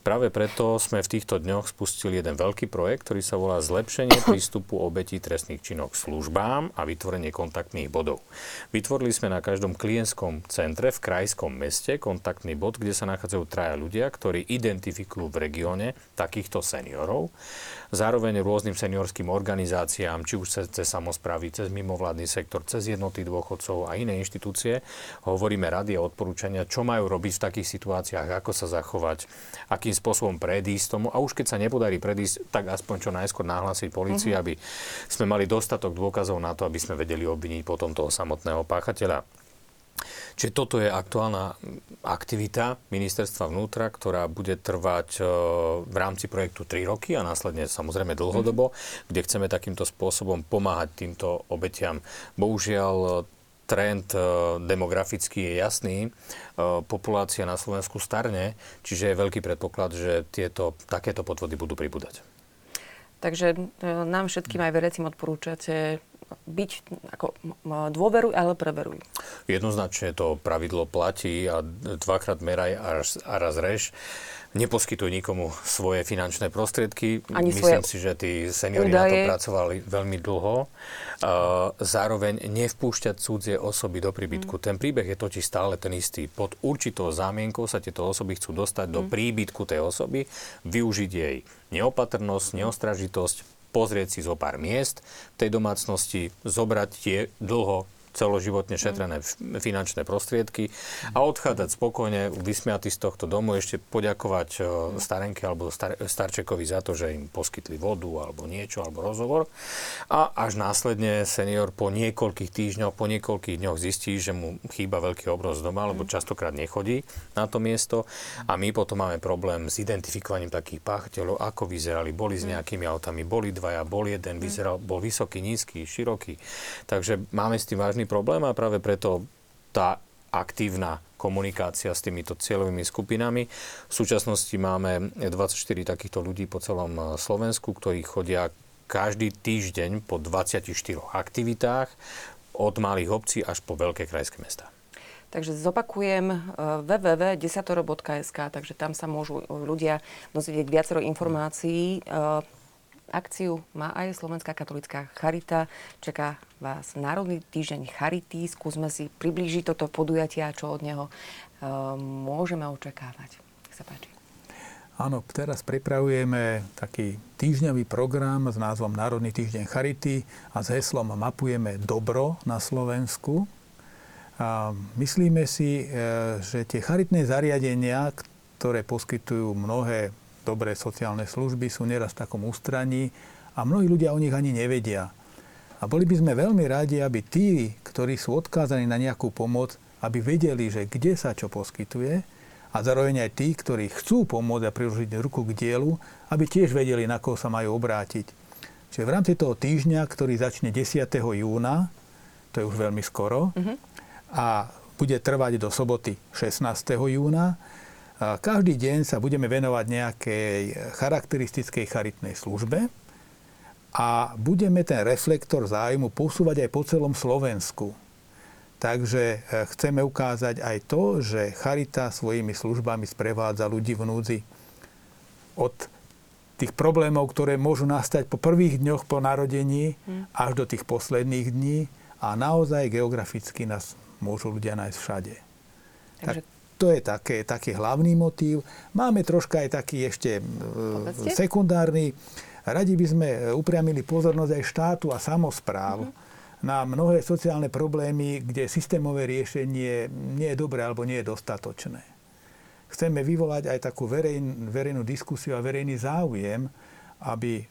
Práve preto sme v týchto dňoch spustili jeden veľký projekt, ktorý sa volá Zlepšenie prístupu obetí trestných činov k službám a vytvorenie kontaktných bodov. Vytvorili sme na každom klientskom centre v krajskom meste kontaktný bod, kde sa nachádzajú traja ľudia, ktorí ktorí identifikujú v regióne takýchto seniorov. Zároveň rôznym seniorským organizáciám, či už cez, cez samozprávy, cez mimovládny sektor, cez jednoty dôchodcov a iné inštitúcie, hovoríme rady a odporúčania, čo majú robiť v takých situáciách, ako sa zachovať, akým spôsobom predísť tomu. A už keď sa nepodarí predísť, tak aspoň čo najskôr nahlásiť policii, uh-huh. aby sme mali dostatok dôkazov na to, aby sme vedeli obviniť potom toho samotného páchateľa. Čiže toto je aktuálna aktivita ministerstva vnútra, ktorá bude trvať e, v rámci projektu 3 roky a následne samozrejme dlhodobo, mm-hmm. kde chceme takýmto spôsobom pomáhať týmto obetiam. Bohužiaľ, trend e, demografický je jasný. E, populácia na Slovensku starne, čiže je veľký predpoklad, že tieto, takéto podvody budú pribúdať. Takže nám všetkým aj vedecím odporúčate byť ako dôveruj, ale preveruj. Jednoznačne to pravidlo platí a dvakrát meraj a raz, a raz rež. Neposkytuj nikomu svoje finančné prostriedky. Ani Myslím si, že tí seniori na to pracovali veľmi dlho. Zároveň nevpúšťať cudzie osoby do príbytku. Mm. Ten príbeh je totiž stále ten istý. Pod určitou zámienkou sa tieto osoby chcú dostať mm. do príbytku tej osoby, využiť jej neopatrnosť, neostražitosť, pozrieť si zo pár miest v tej domácnosti, zobrať tie dlho celoživotne šetrené finančné prostriedky a odchádzať spokojne, vysmiatý z tohto domu, ešte poďakovať e, starenke alebo star- starčekovi za to, že im poskytli vodu alebo niečo, alebo rozhovor. A až následne senior po niekoľkých týždňoch, po niekoľkých dňoch zistí, že mu chýba veľký obroz doma, alebo častokrát nechodí na to miesto. A my potom máme problém s identifikovaním takých páchateľov, ako vyzerali, boli s nejakými autami, boli dvaja, bol jeden, vyzeral, bol vysoký, nízky, široký. Takže máme s tým vážny problém a práve preto tá aktívna komunikácia s týmito cieľovými skupinami. V súčasnosti máme 24 takýchto ľudí po celom eh, Slovensku, ktorí chodia každý týždeň po 24 aktivitách od malých obcí až po veľké krajské mesta. Takže zopakujem eh, www.desatoro.sk, takže tam sa môžu ľudia dozvedieť viacero informácií eh, Akciu má aj Slovenská katolická charita. Čaká vás Národný týždeň charity. Skúsme si priblížiť toto podujatie a čo od neho uh, môžeme očakávať. Nech sa páči. Áno, teraz pripravujeme taký týždňový program s názvom Národný týždeň Charity a s heslom Mapujeme dobro na Slovensku. A myslíme si, e, že tie charitné zariadenia, ktoré poskytujú mnohé dobré sociálne služby sú neraz v takom ústraní a mnohí ľudia o nich ani nevedia. A boli by sme veľmi radi, aby tí, ktorí sú odkázaní na nejakú pomoc, aby vedeli, že kde sa čo poskytuje a zároveň aj tí, ktorí chcú pomôcť a priložiť ruku k dielu, aby tiež vedeli, na koho sa majú obrátiť. Čiže v rámci toho týždňa, ktorý začne 10. júna, to je už veľmi skoro, mm-hmm. a bude trvať do soboty 16. júna. Každý deň sa budeme venovať nejakej charakteristickej charitnej službe a budeme ten reflektor zájmu posúvať aj po celom Slovensku. Takže e, chceme ukázať aj to, že Charita svojimi službami sprevádza ľudí v núdzi od tých problémov, ktoré môžu nastať po prvých dňoch po narodení mm. až do tých posledných dní a naozaj geograficky nás môžu ľudia nájsť všade. Takže... Tak to je také, taký hlavný motív. Máme troška aj taký ešte Povedzte? sekundárny. Radi by sme upriamili pozornosť aj štátu a samozpráv mm-hmm. na mnohé sociálne problémy, kde systémové riešenie nie je dobré alebo nie je dostatočné. Chceme vyvolať aj takú verejn, verejnú diskusiu a verejný záujem, aby e,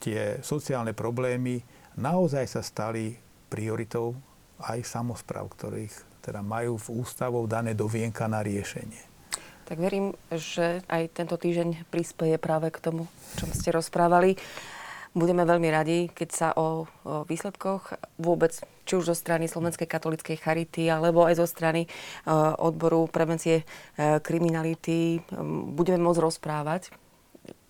tie sociálne problémy naozaj sa stali prioritou aj samozpráv, ktorých teda majú v ústavou dané do vienka na riešenie. Tak verím, že aj tento týždeň prispieje práve k tomu, čo ste rozprávali. Budeme veľmi radi, keď sa o, o výsledkoch vôbec, či už zo strany Slovenskej katolíckej charity, alebo aj zo strany uh, odboru prevencie uh, kriminality um, budeme môcť rozprávať.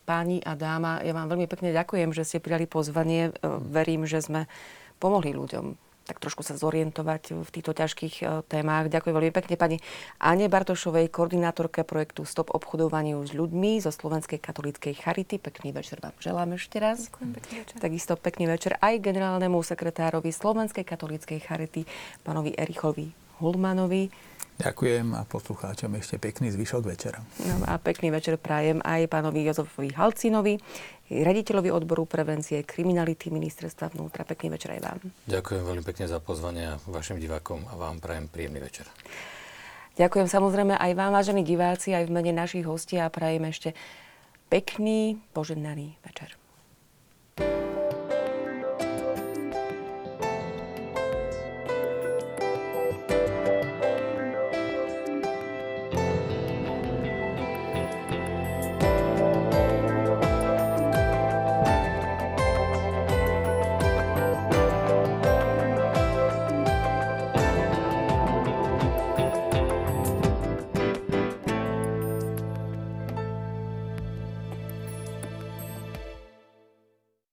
Páni a dáma, ja vám veľmi pekne ďakujem, že ste prijali pozvanie. Uh, verím, že sme pomohli ľuďom tak trošku sa zorientovať v týchto ťažkých e, témach. Ďakujem veľmi pekne pani Ane Bartošovej, koordinátorke projektu Stop obchodovaniu s ľuďmi zo Slovenskej katolíckej charity. Pekný večer vám želám ešte raz. Ďakujem, pekný večer. Takisto pekný večer aj generálnemu sekretárovi Slovenskej katolíckej charity, pánovi Erichovi Hulmanovi. Ďakujem a poslucháčom ešte pekný zvyšok večera. No a pekný večer prajem aj pánovi Jozefovi Halcinovi, raditeľovi odboru prevencie kriminality ministerstva vnútra. Pekný večer aj vám. Ďakujem veľmi pekne za pozvanie vašim divákom a vám prajem príjemný večer. Ďakujem samozrejme aj vám, vážení diváci, aj v mene našich hostí a prajem ešte pekný, požehnaný večer.